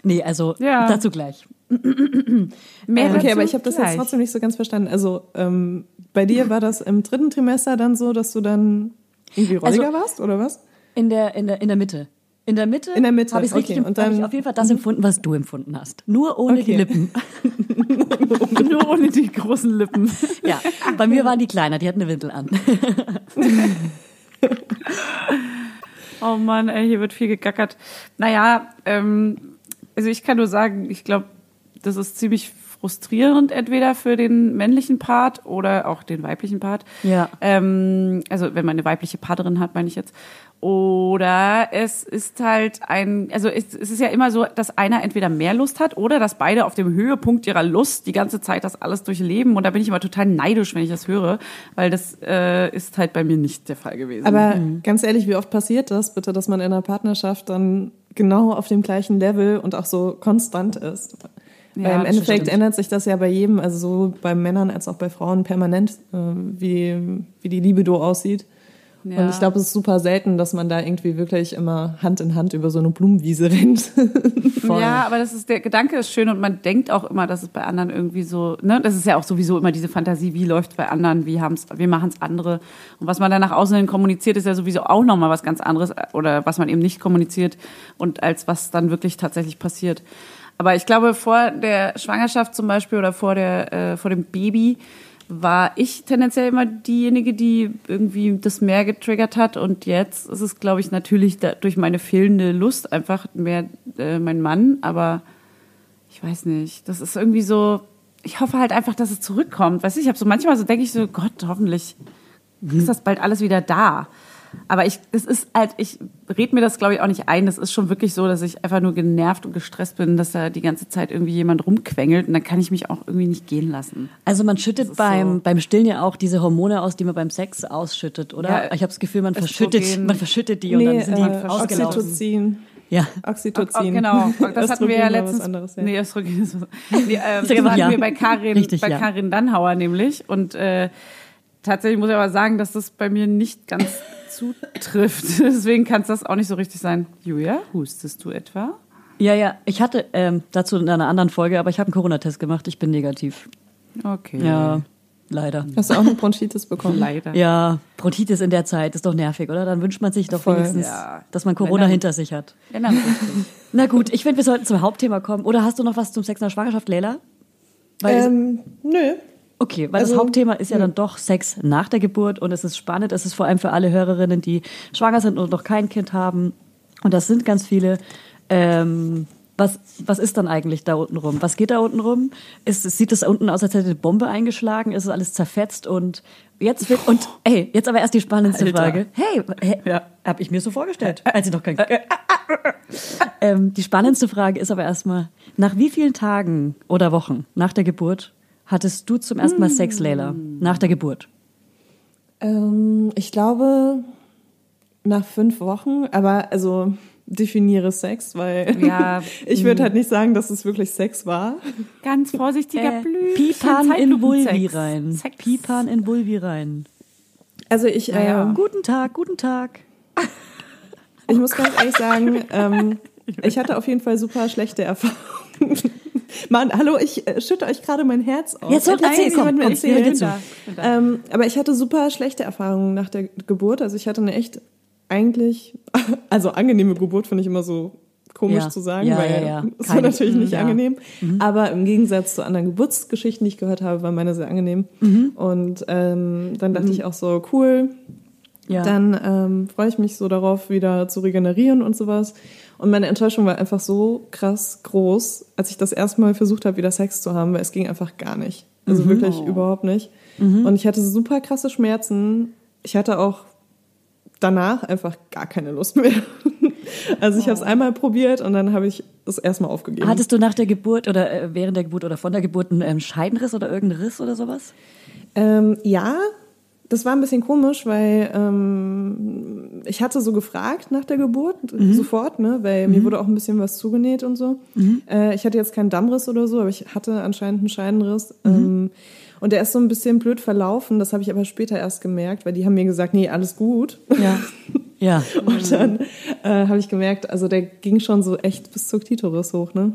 Nee, also Ja. dazu gleich. Mehr Okay, dazu aber ich habe das gleich. jetzt trotzdem nicht so ganz verstanden. Also ähm, bei dir war das im dritten Trimester dann so, dass du dann irgendwie rolliger Also- warst oder was? In der, in der, in der Mitte. In der Mitte, In der Mitte, habe ich okay. richtig Und dann- ich auf jeden Fall das empfunden, was du empfunden hast. Nur ohne die Okay. Lippen. Nur ohne die großen Lippen. Ja, bei mir waren die kleiner, die hatten eine Windel an. Oh Mann, ey, hier wird viel gegackert. Naja, ähm, also ich kann nur sagen, ich glaube, das ist ziemlich frustrierend, entweder für den männlichen Part oder auch den weiblichen Part. Ja. Ähm, also wenn man eine weibliche Partnerin hat, meine ich jetzt. Oder es ist halt ein, also es, es ist ja immer so, dass einer entweder mehr Lust hat oder dass beide auf dem Höhepunkt ihrer Lust die ganze Zeit das alles durchleben. Und da bin ich immer total neidisch, wenn ich das höre, weil das äh, ist halt bei mir nicht der Fall gewesen. Aber ganz ehrlich, wie oft passiert das bitte, dass man in einer Partnerschaft dann genau auf dem gleichen Level und auch so konstant ist? Ja, Weil im Endeffekt stimmt. ändert sich das ja bei jedem, also so bei Männern als auch bei Frauen permanent, äh, wie, wie die Libido aussieht. Ja. Und ich glaube, es ist super selten, dass man da irgendwie wirklich immer Hand in Hand über so eine Blumenwiese rennt. Ja, aber das ist der Gedanke ist schön und man denkt auch immer, dass es bei anderen irgendwie so, ne, das ist ja auch sowieso immer diese Fantasie, wie läuft bei anderen, wie haben's, wie machen es andere und was man dann nach außen hin kommuniziert, ist ja sowieso auch noch mal was ganz anderes oder was man eben nicht kommuniziert und als was dann wirklich tatsächlich passiert. Aber ich glaube, vor der Schwangerschaft zum Beispiel oder vor der äh, vor dem Baby war ich tendenziell immer diejenige, die irgendwie das mehr getriggert hat. Und jetzt ist es, glaube ich, natürlich durch meine fehlende Lust einfach mehr äh, mein Mann. Aber ich weiß nicht, das ist irgendwie so. Ich hoffe halt einfach, dass es zurückkommt. Weißt du, ich habe so manchmal so denke ich so, Gott, hoffentlich ist das bald alles wieder da. Aber ich, das ist halt, ich red mir das glaube ich auch nicht ein. Das ist schon wirklich so, dass ich einfach nur genervt und gestresst bin, dass da die ganze Zeit irgendwie jemand rumquengelt und dann kann ich mich auch irgendwie nicht gehen lassen. Also man schüttet beim, so. beim Stillen ja auch diese Hormone aus, die man beim Sex ausschüttet, oder? Ja, ich habe das Gefühl, man Östrogen. verschüttet, man verschüttet die und dann sind die äh, ausgelaufen. Oxytocin. Ja. Oxytocin. Genau, das hatten wir ja Östrogen war was letztens. anderes, ja. Nee, Östrogen ist was. Nee, ähm, das hatten ja. wir bei Karin, Richtig, bei ja. Karin Dannhauer nämlich. Und äh, tatsächlich muss ich aber sagen, dass das bei mir nicht ganz zutrifft. Deswegen kann es das auch nicht so richtig sein. Julia, hustest du etwa? Ja, ja. Ich hatte ähm, dazu in einer anderen Folge, aber ich habe einen Corona-Test gemacht. Ich bin negativ. Okay. Ja, leider. Hast du auch eine Bronchitis bekommen? Leider. Ja, Bronchitis in der Zeit ist doch nervig, oder? Dann wünscht man sich doch Voll. wenigstens, Ja. dass man Corona Wenn dann- hinter sich hat. Ja, na, gut, ich finde, wir sollten zum Hauptthema kommen. Oder hast du noch was zum Sex nach Schwangerschaft, Leila? Weil Ähm, nö. Okay, weil das Also, Hauptthema ist ja dann doch Sex nach der Geburt und es ist spannend. Es ist vor allem für alle Hörerinnen, die schwanger sind und noch kein Kind haben. Und das sind ganz viele. Ähm, was, was ist dann eigentlich da unten rum? Was geht da unten rum? Ist, sieht es unten aus, als hätte eine Bombe eingeschlagen? Ist es alles zerfetzt? Und jetzt wird, und ey, jetzt aber erst die spannendste Alter. Frage. Hey, hey Ja. hab ich mir so vorgestellt, als ich noch kein ähm, Die spannendste Frage ist aber erstmal, nach wie vielen Tagen oder Wochen nach der Geburt hattest du zum ersten Mal Sex, Leila? Nach der Geburt? Ähm, ich glaube, nach fünf Wochen, aber also definiere Sex, weil Ja. ich würde halt nicht sagen, dass es wirklich Sex war. Ganz vorsichtiger Äh, Blüten. Pipan in Vulvi rein. Sex. Pipan in Vulvi rein. Also ich, Naja. ähm, Guten Tag, guten Tag. ich muss ganz ehrlich sagen, ähm, ich hatte auf jeden Fall super schlechte Erfahrungen. Mann, hallo, ich äh, schütte euch gerade mein Herz auf. Jetzt soll Endlich erzähl, jemand komm, komm, erzählen. hör dir zu. Ähm, aber ich hatte super schlechte Erfahrungen nach der Geburt. Also ich hatte eine echt eigentlich, also angenehme Geburt finde ich immer so komisch Ja. zu sagen, Ja, weil ja, es war natürlich nicht ja. angenehm. Aber im Gegensatz zu anderen Geburtsgeschichten, die ich gehört habe, war meine sehr angenehm. Und ähm, dann dachte ich auch so, cool, dann ähm, freue ich mich so darauf, wieder zu regenerieren und sowas. Und meine Enttäuschung war einfach so krass groß, als ich das erste Mal versucht habe, wieder Sex zu haben, weil es ging einfach gar nicht. Also wirklich überhaupt nicht. Und ich hatte super krasse Schmerzen. Ich hatte auch danach einfach gar keine Lust mehr. Also ich habe es einmal probiert und dann habe ich es erstmal aufgegeben. Hattest du nach der Geburt oder äh, während der Geburt oder von der Geburt einen ähm, Scheidenriss oder irgendeinen Riss oder sowas? Ähm, ja, das war ein bisschen komisch, weil ähm, ich hatte so gefragt nach der Geburt sofort, ne, weil mir wurde auch ein bisschen was zugenäht und so. Äh, ich hatte jetzt keinen Dammriss oder so, aber ich hatte anscheinend einen Scheidenriss. Ähm, und der ist so ein bisschen blöd verlaufen. Das habe ich aber später erst gemerkt, weil die haben mir gesagt, nee, alles gut. Ja. Ja. Und dann äh, habe ich gemerkt, also der ging schon so echt bis zur Klitoris hoch, ne?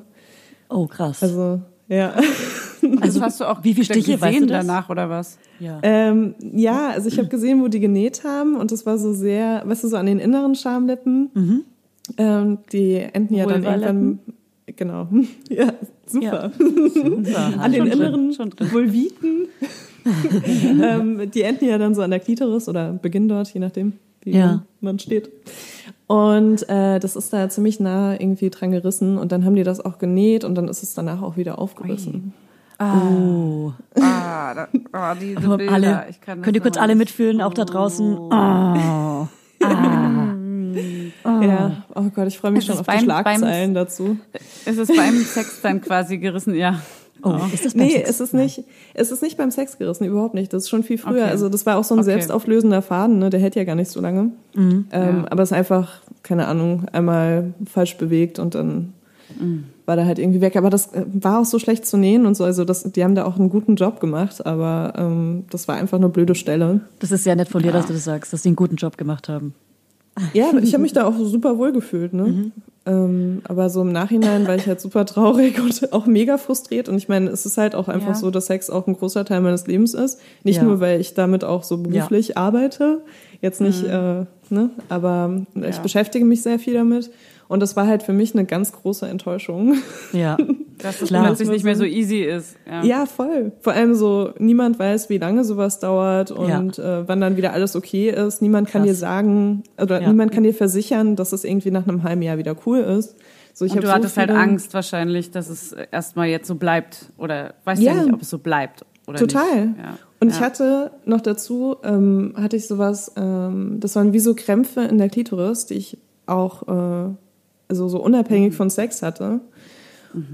Oh, krass. Also ja. Also hast du auch wie viele Stiche, gesehen danach oder was? ja. Ähm, ja, also ich habe gesehen, wo die genäht haben und das war so sehr, weißt du, so an den inneren Schamlippen. Ähm, die enden ja dann irgendwann, genau, ja, super. Super. An den Schon drin, inneren schon drin. Vulviten. ähm, die enden ja dann so an der Klitoris oder beginnen dort, je nachdem, wie Ja. man steht. Und äh, das ist da ziemlich nah irgendwie dran gerissen und dann haben die das auch genäht und dann ist es danach auch wieder aufgerissen. Oh. Ah, da, oh, diese Bilder. alle, ich kann das könnt ihr kurz alle mitfühlen, auch da draußen? Oh. Ja, oh Gott, ich freue mich Es schon ist auf beim- die Schlagzeilen dazu. Es ist beim Sex dann quasi gerissen, ja. Oh, ist das beim Nee, Sex? es ist nicht, es ist nicht beim Sex gerissen, überhaupt nicht. Das ist schon viel früher. Okay. Also das war auch so ein Okay. selbstauflösender Faden, ne? der hält ja gar nicht so lange. Ähm, Ja. Aber es ist einfach, keine Ahnung, einmal falsch bewegt und dann war da halt irgendwie weg. Aber das äh, war auch so schlecht zu nähen und so. Also das, die haben da auch einen guten Job gemacht, aber ähm, das war einfach eine blöde Stelle. Das ist sehr nett von dir, dass du das sagst, dass die einen guten Job gemacht haben. Ja, ich habe mich da auch super wohl gefühlt, ne? Ähm, aber so im Nachhinein war ich halt super traurig und auch mega frustriert. Und ich meine, es ist halt auch einfach Ja. so, dass Sex auch ein großer Teil meines Lebens ist. Nicht Ja. nur, weil ich damit auch so beruflich arbeite, jetzt nicht, äh, ne? Aber ich Ja. beschäftige mich sehr viel damit. Und das war halt für mich eine ganz große Enttäuschung. Ja. Dass es plötzlich nicht mehr so easy ist. Ja. Ja, voll. Vor allem so, niemand weiß, wie lange sowas dauert und äh, wann dann wieder alles okay ist. Niemand kann Krass. dir sagen, oder Ja. niemand kann dir versichern, dass es irgendwie nach einem halben Jahr wieder cool ist. So, ich Und du so hattest halt Angst wahrscheinlich, dass es erstmal jetzt so bleibt. Oder weißt ja. Ja. nicht, ob es so bleibt oder Total. nicht. Ja. Und ja. ich hatte noch dazu, ähm, hatte ich sowas, ähm, das waren wie so Krämpfe in der Klitoris, die ich auch äh, also so unabhängig Mhm. von Sex hatte.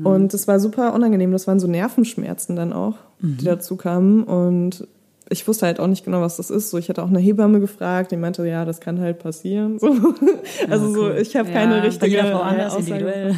Und das war super unangenehm. Das waren so Nervenschmerzen dann auch, Mhm. die dazu kamen. Und ich wusste halt auch nicht genau, was das ist. So, ich hatte auch eine Hebamme gefragt, die meinte, ja, das kann halt passieren. So. Also so, ich habe Ja, keine Bei richtige jeder Frau äh, anders, Aussage. individuell.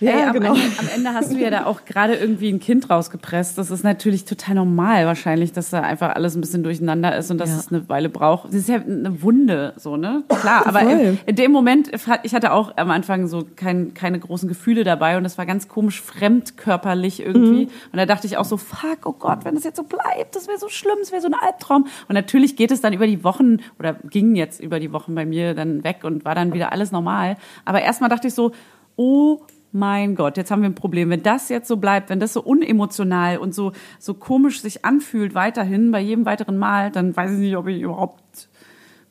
Ja, Ey, am, genau. Ende, am Ende hast du ja da auch gerade irgendwie ein Kind rausgepresst. Das ist natürlich total normal wahrscheinlich, dass da einfach alles ein bisschen durcheinander ist und dass Ja. es eine Weile braucht. Das ist ja eine Wunde, so, ne? Klar, aber in, in dem Moment, ich hatte auch am Anfang so kein, keine großen Gefühle dabei und das war ganz komisch fremdkörperlich irgendwie. Und da dachte ich auch so, fuck, oh Gott, wenn das jetzt so bleibt, das wäre so schlimm, das wäre so ein Albtraum. Und natürlich geht es dann über die Wochen oder ging jetzt über die Wochen bei mir dann weg und war dann wieder alles normal. Aber erstmal dachte ich so, oh mein Gott, jetzt haben wir ein Problem. Wenn das jetzt so bleibt, wenn das so unemotional und so, so komisch sich anfühlt weiterhin bei jedem weiteren Mal, dann weiß ich nicht, ob ich überhaupt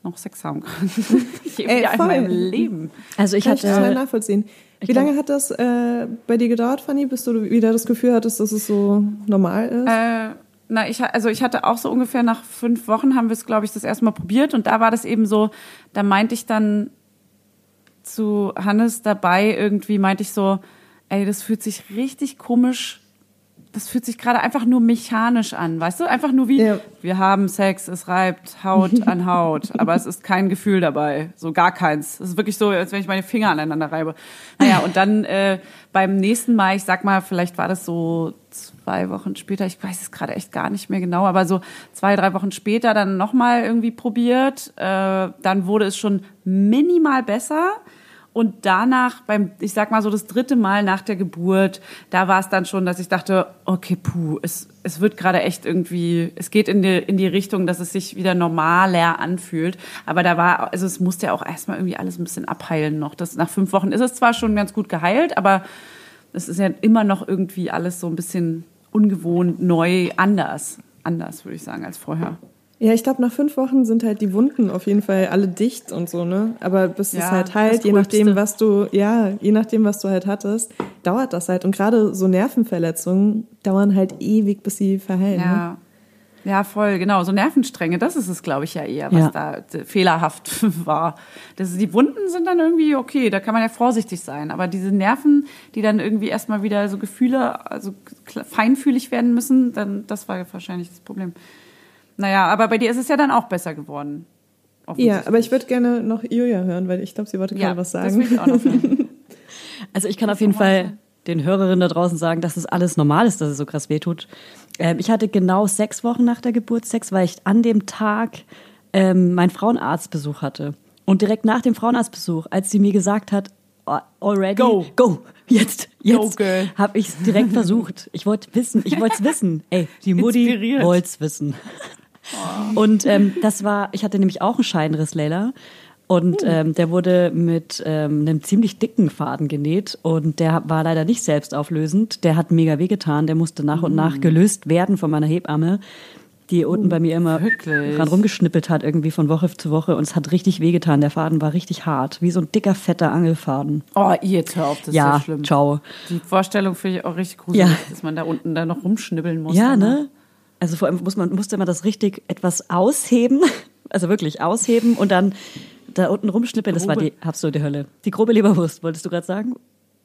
noch Sex haben kann. Je Ey, wieder in voll. meinem Leben. Also ich Kann ich total hatte, nachvollziehen. Wie lange hat das äh, bei dir gedauert, Fanny, bis du wieder das Gefühl hattest, dass es so normal ist? Äh, na, ich, also ich hatte auch so ungefähr nach fünf Wochen haben wir es, glaube ich, das erste Mal probiert und da war das eben so, da meinte ich dann zu Hannes dabei irgendwie, meinte ich so, ey, das fühlt sich richtig komisch, das fühlt sich gerade einfach nur mechanisch an, weißt du? Einfach nur wie, Ja. wir haben Sex, es reibt Haut an Haut, aber es ist kein Gefühl dabei, so gar keins. Es ist wirklich so, als wenn ich meine Finger aneinander reibe. Naja, und dann äh, beim nächsten Mal, ich sag mal, vielleicht war das so zwei Wochen später, ich weiß es gerade echt gar nicht mehr genau, aber so zwei, drei Wochen später dann nochmal irgendwie probiert. Äh, dann wurde es schon minimal besser. Und danach, beim, ich sag mal so das dritte Mal nach der Geburt, da war es dann schon, dass ich dachte, okay, puh, es, es wird gerade echt irgendwie, es geht in die, in die Richtung, dass es sich wieder normaler anfühlt. Aber da war, also es musste ja auch erstmal irgendwie alles ein bisschen abheilen noch. Das, nach fünf Wochen ist es zwar schon ganz gut geheilt, aber es ist ja immer noch irgendwie alles so ein bisschen ungewohnt, neu, anders. Anders, würde ich sagen, als vorher. Ja, ich glaube, nach fünf Wochen sind halt die Wunden auf jeden Fall alle dicht und so, ne? Aber bis Ja, es halt heilt, je nachdem, was du, ja, je nachdem, was du halt hattest, dauert das halt. Und gerade so Nervenverletzungen dauern halt ewig, bis sie verheilen. Ne? Ja. Ja, voll, genau. So Nervenstränge, das ist es, glaube ich, ja eher, was Ja. da fehlerhaft war. Das, die Wunden sind dann irgendwie okay, da kann man ja vorsichtig sein. Aber diese Nerven, die dann irgendwie erstmal wieder so Gefühle, also feinfühlig werden müssen, dann, das war wahrscheinlich das Problem. Naja, aber bei dir ist es ja dann auch besser geworden. Ja, aber ich würde gerne noch Julia hören, weil ich glaube, sie wollte gerade ja, was Das sagen. will ich auch noch. Also ich kann auf jeden Fall den Hörerinnen da draußen sagen, dass es alles normal ist, dass es so krass wehtut. Ähm, ich hatte genau sechs Wochen nach der Geburt Sex, weil ich an dem Tag ähm, meinen Frauenarztbesuch hatte. Und direkt nach dem Frauenarztbesuch, als sie mir gesagt hat, "Oh, already, Go. go, jetzt, Go, jetzt, habe ich es direkt versucht. Ich wollte wissen, ich wollte es wissen. Ey, die Mutti Inspiriert. wollte es wissen. Und ähm, das war, ich hatte nämlich auch einen Scheinriss, Leila. Und ähm, der wurde mit ähm, einem ziemlich dicken Faden genäht und der war leider nicht selbstauflösend. Der hat mega wehgetan. Der musste nach und nach gelöst werden von meiner Hebamme, die unten bei mir immer Wirklich? dran rumgeschnippelt hat, irgendwie von Woche zu Woche. Und es hat richtig wehgetan. Der Faden war richtig hart, wie so ein dicker, fetter Angelfaden. Oh, jetzt hör auf, das ist ja, so schlimm. ciao. Die Vorstellung finde ich auch richtig gruselig, Ja. dass man da unten da noch rumschnibbeln muss. Ja, danach. ne? Also vor allem muss man, musste man das richtig etwas ausheben, also wirklich ausheben und dann da unten rumschnippeln. Das war die absolute Hölle. Die grobe Leberwurst, wolltest du gerade sagen?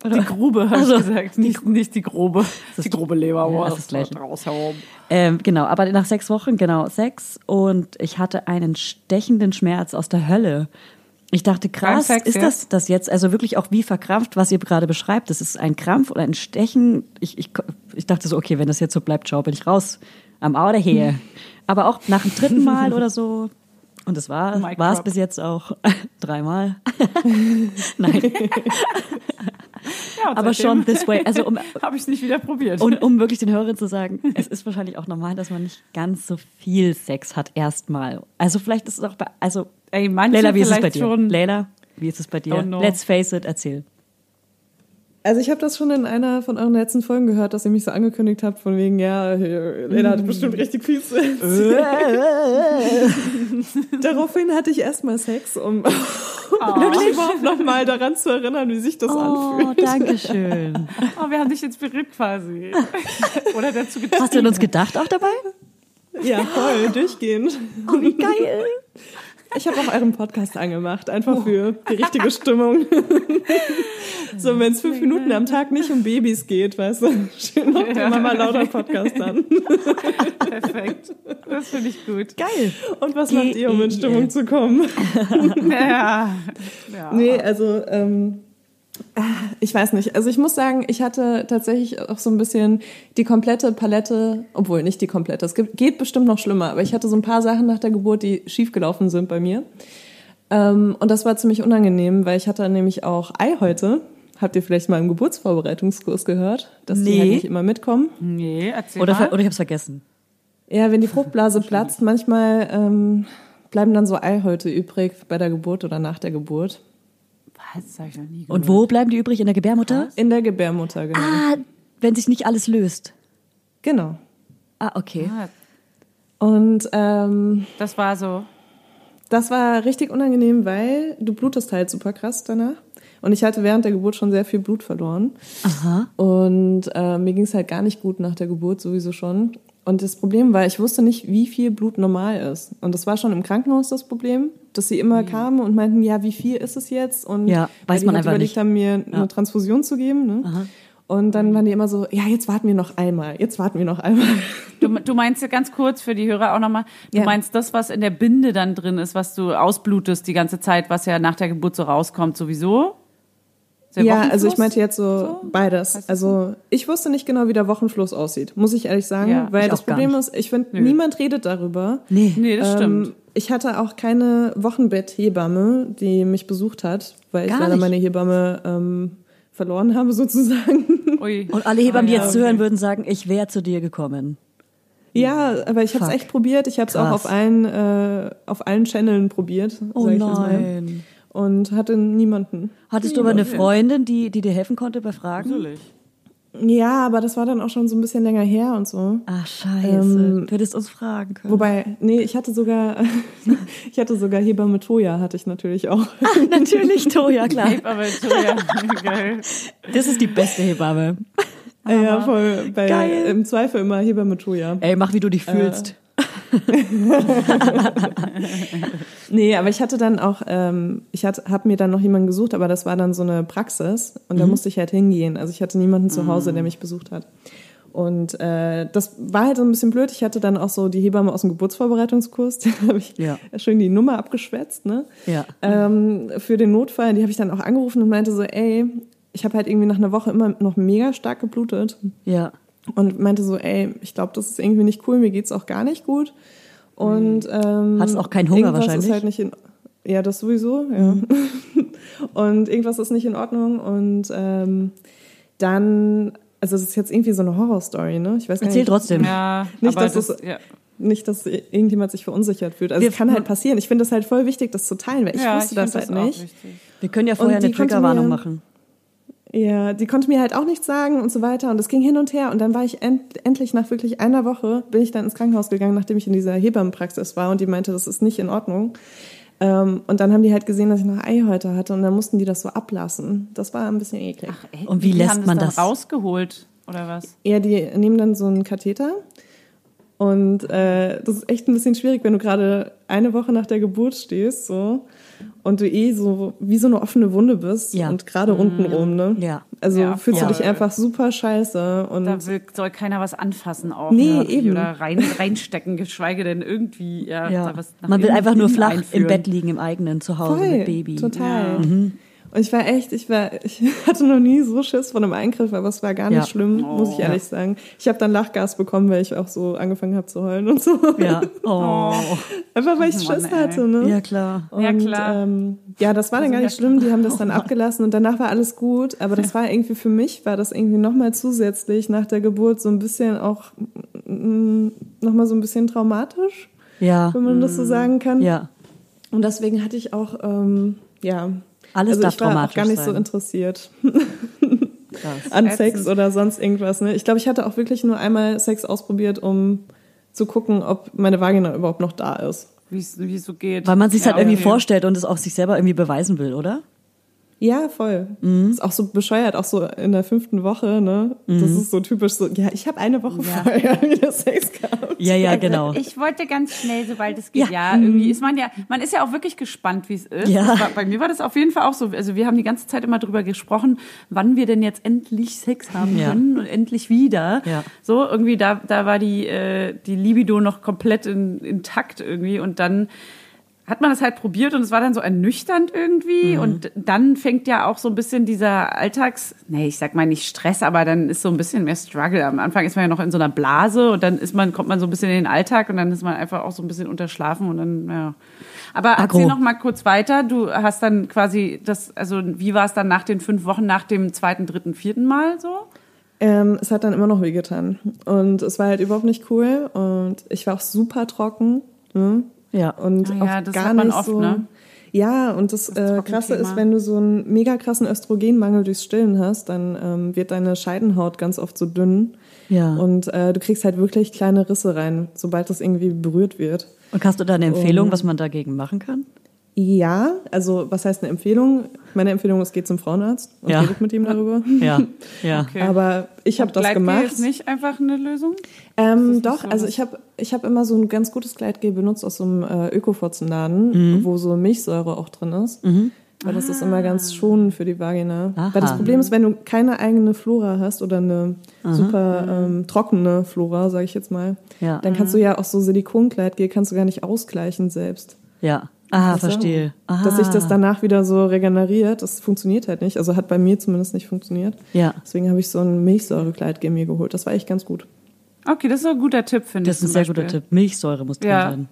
Oder? Die Grube, hast Also, du gesagt. Nicht, nicht die Grobe. ist- die grobe Leber. Ja, das ist das Gleiche. Raus herum. Ähm, genau, aber nach sechs Wochen, genau, sechs. Und ich hatte einen stechenden Schmerz aus der Hölle. Ich dachte, krass, Sex, ist ja? das das jetzt? Also wirklich auch wie verkrampft, was ihr gerade beschreibt. Das ist ein Krampf oder ein Stechen. Ich, ich, ich dachte so, okay, wenn das jetzt so bleibt, schau, bin ich raus. Am Out of here. Aber auch nach dem dritten Mal oder so. Und es war es bis jetzt auch dreimal. Nein, Ja, aber schon this way. Also um, habe ich es nicht wieder probiert. Und um wirklich den Hörern zu sagen, es ist wahrscheinlich auch normal, dass man nicht ganz so viel Sex hat erstmal. Also vielleicht ist es auch bei, also Ey, Leila, wie ist es bei dir? schon. Leila, wie ist es bei dir? Let's face it, erzähl. Also ich habe das schon in einer von euren letzten Folgen gehört, dass ihr mich so angekündigt habt, von wegen, ja, Lena hat bestimmt richtig viel Sex. Daraufhin hatte ich erstmal Sex, um mich überhaupt nochmal daran zu erinnern, wie sich das Oh, anfühlt. danke schön. Oh, wir haben dich inspiriert quasi. Oder dazu getrieben. Hast du an uns gedacht auch dabei? Ja, voll, durchgehend. Oh, wie geil. Ich habe auch euren Podcast angemacht, einfach für die richtige Stimmung. so, wenn es fünf Minuten am Tag nicht um Babys geht, weißt du, schön noch den Mama lauter Podcast an. Perfekt. Das finde ich gut. Geil. Und was macht ihr, um in Stimmung zu kommen? Ja. ja. Nee, also ähm, äh, ich weiß nicht. Also ich muss sagen, ich hatte tatsächlich auch so ein bisschen die komplette Palette, obwohl nicht die komplette, es gibt, geht bestimmt noch schlimmer, aber ich hatte so ein paar Sachen nach der Geburt, die schiefgelaufen sind bei mir. Ähm, und das war ziemlich unangenehm, weil ich hatte nämlich auch Eihäute. Habt ihr vielleicht mal im Geburtsvorbereitungskurs gehört, dass die Nee. halt nicht immer mitkommen? Nee, erzähl Oder, mal. oder ich hab's vergessen. Ja, wenn die Fruchtblase platzt, manchmal ähm, bleiben dann so Eihäute übrig bei der Geburt oder nach der Geburt. Was? Das habe ich noch nie gehört. Und wo bleiben die übrig? In der Gebärmutter? In der Gebärmutter, genau. Ah, wenn sich nicht alles löst. Genau. Ah, okay. Ah, Und ähm, Das war so. das war richtig unangenehm, weil du blutest halt super krass danach. Und ich hatte während der Geburt schon sehr viel Blut verloren. Aha. Und äh, mir ging es halt gar nicht gut nach der Geburt sowieso schon. Und das Problem war, ich wusste nicht, wie viel Blut normal ist. Und das war schon im Krankenhaus das Problem, dass sie immer kamen und meinten, ja, wie viel ist es jetzt? Und Ja, weiß man einfach überlegt nicht. haben, mir Ja. eine Transfusion zu geben. Ne? Und dann waren die immer so, ja, jetzt warten wir noch einmal, jetzt warten wir noch einmal. Du, du meinst ja ganz kurz für die Hörer auch nochmal, du Ja. meinst das, was in der Binde dann drin ist, was du ausblutest die ganze Zeit, was ja nach der Geburt so rauskommt, sowieso? Ja, also ich meinte jetzt so, So? beides. Heißt Also ich wusste nicht genau, wie der Wochenfluss aussieht, muss ich ehrlich sagen, Ja, weil das Problem ist, ich finde, niemand redet darüber. Nee. Nee, das stimmt. Ähm, ich hatte auch keine Wochenbetthebamme, die mich besucht hat, weil Gar ich leider nicht? meine Hebamme ähm, verloren habe sozusagen. Ui. Und alle Hebammen, die Ah, jetzt okay. zuhören, würden sagen, ich wäre zu dir gekommen. ja, aber ich habe es echt probiert. Ich habe es auch auf allen äh, auf allen Channeln probiert. Oh sag ich jetzt mal. nein. Und hatte niemanden. Hattest du aber eine Freundin, die, die dir helfen konnte bei Fragen? Natürlich. Ja, aber das war dann auch schon so ein bisschen länger her und so. Ach, scheiße. Ähm, du hättest uns fragen können. Wobei, nee, ich hatte sogar, ich hatte sogar Hebamme Toja, hatte ich natürlich auch. Natürlich, Toja, klar. Aber Victoria, geil. Das ist die beste Hebamme. ja, voll. Bei, Geil. Im Zweifel immer Hebamme Toja. Ey, mach, wie du dich fühlst. Nee, aber ich hatte dann auch, ähm, ich habe mir dann noch jemanden gesucht, aber das war dann so eine Praxis und da musste ich halt hingehen. Also ich hatte niemanden zu Hause, der mich besucht hat. Und äh, das war halt so ein bisschen blöd. Ich hatte dann auch so die Hebamme aus dem Geburtsvorbereitungskurs, da habe ich Ja. schön die Nummer abgeschwätzt, ne? Ja. Ähm, für den Notfall, die habe ich dann auch angerufen und meinte so, ey, ich habe halt irgendwie nach einer Woche immer noch mega stark geblutet Ja. Und meinte so, ey, ich glaube, das ist irgendwie nicht cool, mir geht's auch gar nicht gut. Und ähm, Hattest auch keinen Hunger irgendwas wahrscheinlich? Ist halt nicht in, ja, das sowieso, ja. und irgendwas ist nicht in Ordnung und ähm, dann, also es ist jetzt irgendwie so eine Horrorstory, ne? Ich weiß gar Erzähl nicht, trotzdem. Ja, Nicht, aber dass das, es- ja. nicht, dass irgendjemand sich verunsichert fühlt. Also Wir- es kann halt passieren. Ich finde es halt voll wichtig, das zu teilen, weil ich ja, wusste ich das halt auch nicht. wichtig. Wir können ja vorher eine Triggerwarnung mir- machen. Ja, die konnte mir halt auch nichts sagen und so weiter. Und es ging hin und her. Und dann war ich end endlich nach wirklich einer Woche, bin ich dann ins Krankenhaus gegangen, nachdem ich in dieser Hebammenpraxis war. Und die meinte, das ist nicht in Ordnung. Ähm, und dann haben die halt gesehen, dass ich noch Eihäute hatte. Und dann mussten die das so ablassen. Das war ein bisschen eklig. Ey, Und wie die lässt haben man das? das? Rausgeholt oder was? Ja, die nehmen dann so einen Katheter Und äh, das ist echt ein bisschen schwierig, wenn du gerade eine Woche nach der Geburt stehst, so und du eh so wie so eine offene Wunde bist Ja. und gerade unten rum, ne? Ja. Also Ja, fühlst du voll. dich einfach super scheiße und Da will, soll keiner was anfassen auch. Nee, ne? eben. Oder rein, reinstecken, geschweige denn irgendwie. Ja, Ja. da was Man will einfach nur flach einführen. im Bett liegen, im eigenen Zuhause voll, mit Baby. total. Ja. Und ich war echt, ich war, ich hatte noch nie so Schiss vor einem Eingriff, aber es war gar nicht Ja. schlimm, muss ich Oh. ehrlich sagen. Ich habe dann Lachgas bekommen, weil ich auch so angefangen habe zu heulen und so. Ja. Oh. Einfach weil ich Mann, Schiss ey. hatte, ne? Ja, klar. Und, Ja, klar. Ähm, ja, das war dann Also, gar nicht schlimm. Die haben das dann abgelassen und danach war alles gut. Aber das war irgendwie für mich, war das irgendwie nochmal zusätzlich nach der Geburt so ein bisschen auch nochmal so ein bisschen traumatisch, Ja. wenn man das so sagen kann. Ja. Und deswegen hatte ich auch, ähm, ja, Alles also darf ich war auch traumatisch gar nicht so sein. interessiert Krass. an Ätzend. Sex oder sonst irgendwas. Ne? Ich glaube, ich hatte auch wirklich nur einmal Sex ausprobiert, um zu gucken, ob meine Vagina überhaupt noch da ist. Wie es wie es so geht. Weil man sich Ja, halt irgendwie okay. vorstellt und es auch sich selber irgendwie beweisen will, oder? Ja, voll. Mhm. Ist auch so bescheuert, auch so in der fünften Woche, ne? Das Mhm. ist so typisch so, ja, ich habe eine Woche vorher wieder Sex gehabt. Ja, ja, genau. Ich wollte ganz schnell, sobald es geht. Ja. Ja, irgendwie ist man ja, man ist ja auch wirklich gespannt, wie es ist. Ja. Das War, bei mir war das auf jeden Fall auch so. Also wir haben die ganze Zeit immer drüber gesprochen, wann wir denn jetzt endlich Sex haben Ja. können und endlich wieder. Ja. So irgendwie da, da war die äh, die Libido noch komplett in, intakt irgendwie und dann hat man das halt probiert und es war dann so ernüchternd irgendwie und dann fängt ja auch so ein bisschen dieser Alltags, nee, ich sag mal nicht Stress, aber dann ist so ein bisschen mehr Struggle. Am Anfang ist man ja noch in so einer Blase und dann ist man, kommt man so ein bisschen in den Alltag und dann ist man einfach auch so ein bisschen unterschlafen und dann, ja. Aber Agro. erzähl noch mal kurz weiter. Du hast dann quasi das, also wie war es dann nach den fünf Wochen, nach dem zweiten, dritten, vierten Mal so? Ähm, es hat dann immer noch wehgetan. Und es war halt überhaupt nicht cool. Und ich war auch super trocken. Ne? Ja. Und Ah ja, auch das gar nicht oft, so. ne? Ja, und das, Das äh, Krasse ist, wenn du so einen mega krassen Östrogenmangel durchs Stillen hast, dann ähm, wird deine Scheidenhaut ganz oft so dünn. Ja. Und äh, du kriegst halt wirklich kleine Risse rein, sobald das irgendwie berührt wird. Und hast du da eine Empfehlung, was man dagegen machen kann? Ja, also was heißt eine Empfehlung? Meine Empfehlung ist, geht zum Frauenarzt und Ja. redet mit ihm darüber. Ja. Ja. Okay. Aber ich habe das gemacht. ist nicht einfach eine Lösung? Ähm, doch, so also ich habe ich hab immer so ein ganz gutes Gleitgel benutzt aus so einem äh, Ökofotzenladen, wo so Milchsäure auch drin ist. Weil das ist immer ganz schonend für die Vagina. Aha. Weil das Problem ist, wenn du keine eigene Flora hast oder eine super ähm, trockene Flora, sage ich jetzt mal, Ja. dann kannst du ja auch so Silikongleitgel kannst du gar nicht ausgleichen selbst. Ja. Aha, Also, verstehe. Aha. Dass sich das danach wieder so regeneriert, das funktioniert halt nicht. Also hat bei mir zumindest nicht funktioniert. Ja. Deswegen habe ich so ein Milchsäurekleidgel mir geholt. Das war echt ganz gut. Okay, das ist ein guter Tipp, finde ich. Das ist ein sehr Beispiel. guter Tipp. Milchsäure muss drin Ja. sein.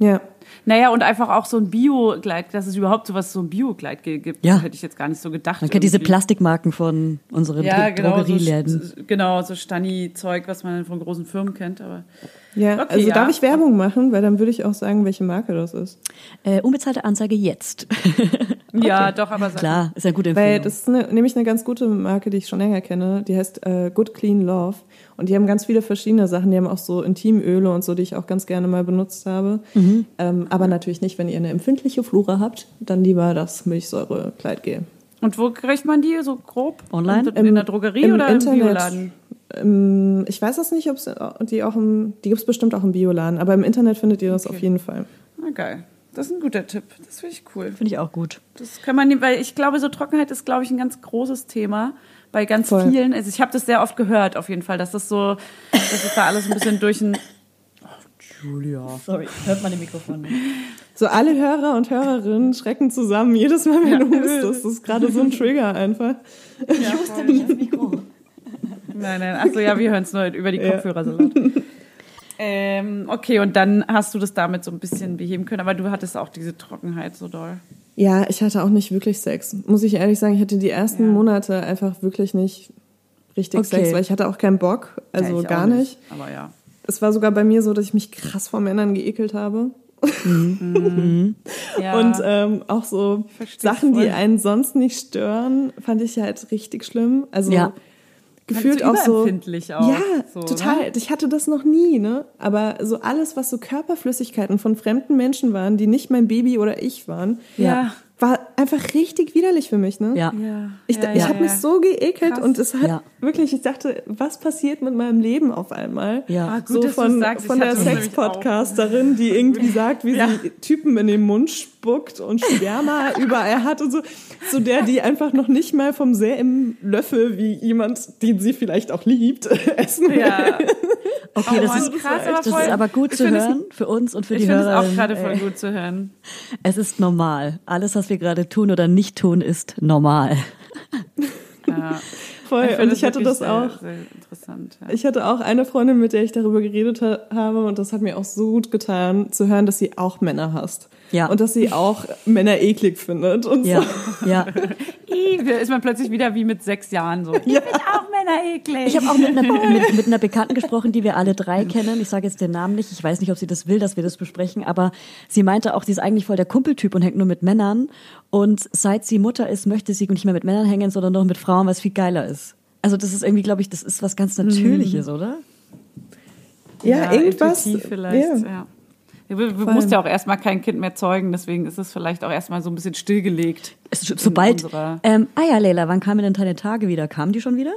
Ja. Naja, und einfach auch so ein Bio-Gleit, dass es überhaupt sowas, so ein Bio-Gleitgel gibt, Ja. hätte ich jetzt gar nicht so gedacht. Man kennt diese irgendwie. Plastikmarken von unseren ja, genau, so, Drogerieläden. so, genau, so Stani-Zeug, was man von großen Firmen kennt, aber. Ja, Okay, also ja. darf ich Werbung machen, weil dann würde ich auch sagen, welche Marke das ist. Äh, unbezahlte Anzeige jetzt. Ja, doch, aber sag- Klar, ist eine gute Weil Empfehlung. das ist eine, nämlich eine ganz gute Marke, die ich schon länger kenne. Die heißt äh, Good Clean Love. Und die haben ganz viele verschiedene Sachen. Die haben auch so Intimöle und so, die ich auch ganz gerne mal benutzt habe. Mhm. Ähm, aber natürlich nicht, wenn ihr eine empfindliche Flora habt, dann lieber das Milchsäure-Kleidgel. Und wo kriegt man die so grob? Online? In, in der Drogerie Im oder Internet. im Bioladen? Ähm, ich weiß das nicht, ob die auch im, die gibt's bestimmt auch im Bioladen, aber im Internet findet ihr das auf jeden Fall. Na geil. Das ist ein guter Tipp. Das finde ich cool. Finde ich auch gut. Das kann man, nicht- weil ich glaube, so Trockenheit ist, glaube ich, ein ganz großes Thema bei ganz Voll. vielen. Also ich habe das sehr oft gehört, auf jeden Fall, dass das so, dass es da alles ein bisschen durch ein Julia. Sorry, hört man im Mikrofon nicht. So alle Hörer und Hörerinnen schrecken zusammen jedes Mal, wenn du hustest. Das ist gerade so ein Trigger einfach. Ja, voll. Nein, nein, achso, ja, wir hören es nur über die Ja. Kopfhörer so laut. ähm, okay, und dann hast du das damit so ein bisschen beheben können, aber du hattest auch diese Trockenheit so doll. Ja, ich hatte auch nicht wirklich Sex. Muss ich ehrlich sagen, ich hatte die ersten Ja. Monate einfach wirklich nicht richtig Okay. Sex, weil ich hatte auch keinen Bock. Also Ja, ich gar nicht. Aber ja. Es war sogar bei mir so, dass ich mich krass vor Männern geekelt habe. ja. Und ähm, auch so versteh's Sachen, die voll. einen sonst nicht stören, fand ich halt richtig schlimm. Also Ja. gefühlt auch so. auch. Ja, so, total. Ne? Ich hatte das noch nie, ne? Aber so alles, was so Körperflüssigkeiten von fremden Menschen waren, die nicht mein Baby oder ich waren, Ja. War einfach richtig widerlich für mich, ne? Ja. Ja. Ich, ja, ich ja, habe ja. mich so geekelt Krass. und es hat Ja. wirklich, ich dachte, was passiert mit meinem Leben auf einmal? Ja. Ah, gut, so von, sagst. Von der Sex-Podcasterin, die irgendwie sagt, wie sie Typen in den Mund spuckt und Sperma überall hat und so. So der, die einfach noch nicht mal vom selben Löffel wie jemand, den sie vielleicht auch liebt, essen will. Ja. Okay, Oh das, Mann, ist, krass, aber das voll- ist aber gut ich zu find es- hören für uns und für Ich die finde es Hörer. auch gerade voll gut zu hören. Es ist normal. Alles, was wir gerade tun oder nicht tun, ist normal. Ja. Voll. finde Und ich hatte das sehr, auch. Sehr interessant. Ja. Ich hatte auch eine Freundin, mit der ich darüber geredet ha habe und das hat mir auch so gut getan, zu hören, dass sie auch Männer hasst. Ja. Und dass sie auch Männer eklig findet und Ja, so. ja. Ist man plötzlich wieder wie mit sechs Jahren so. Ich bin auch Männer eklig. Ich habe auch mit einer, mit, mit einer Bekannten gesprochen, die wir alle drei kennen. Ich sage jetzt den Namen nicht. Ich weiß nicht, ob sie das will, dass wir das besprechen. Aber sie meinte auch, sie ist eigentlich voll der Kumpeltyp und hängt nur mit Männern. Und seit sie Mutter ist, möchte sie nicht mehr mit Männern hängen, sondern noch mit Frauen, was viel geiler ist. Also das ist irgendwie, glaube ich, das ist was ganz Natürliches, oder? Ja, irgendwas. intuitiv vielleicht, ja. ja. Du, du musst ja auch erstmal kein Kind mehr zeugen, deswegen ist es vielleicht auch erstmal so ein bisschen stillgelegt. Es ist, sobald. Ähm, ah ja, Leila, wann kamen denn deine Tage wieder? Kamen die schon wieder?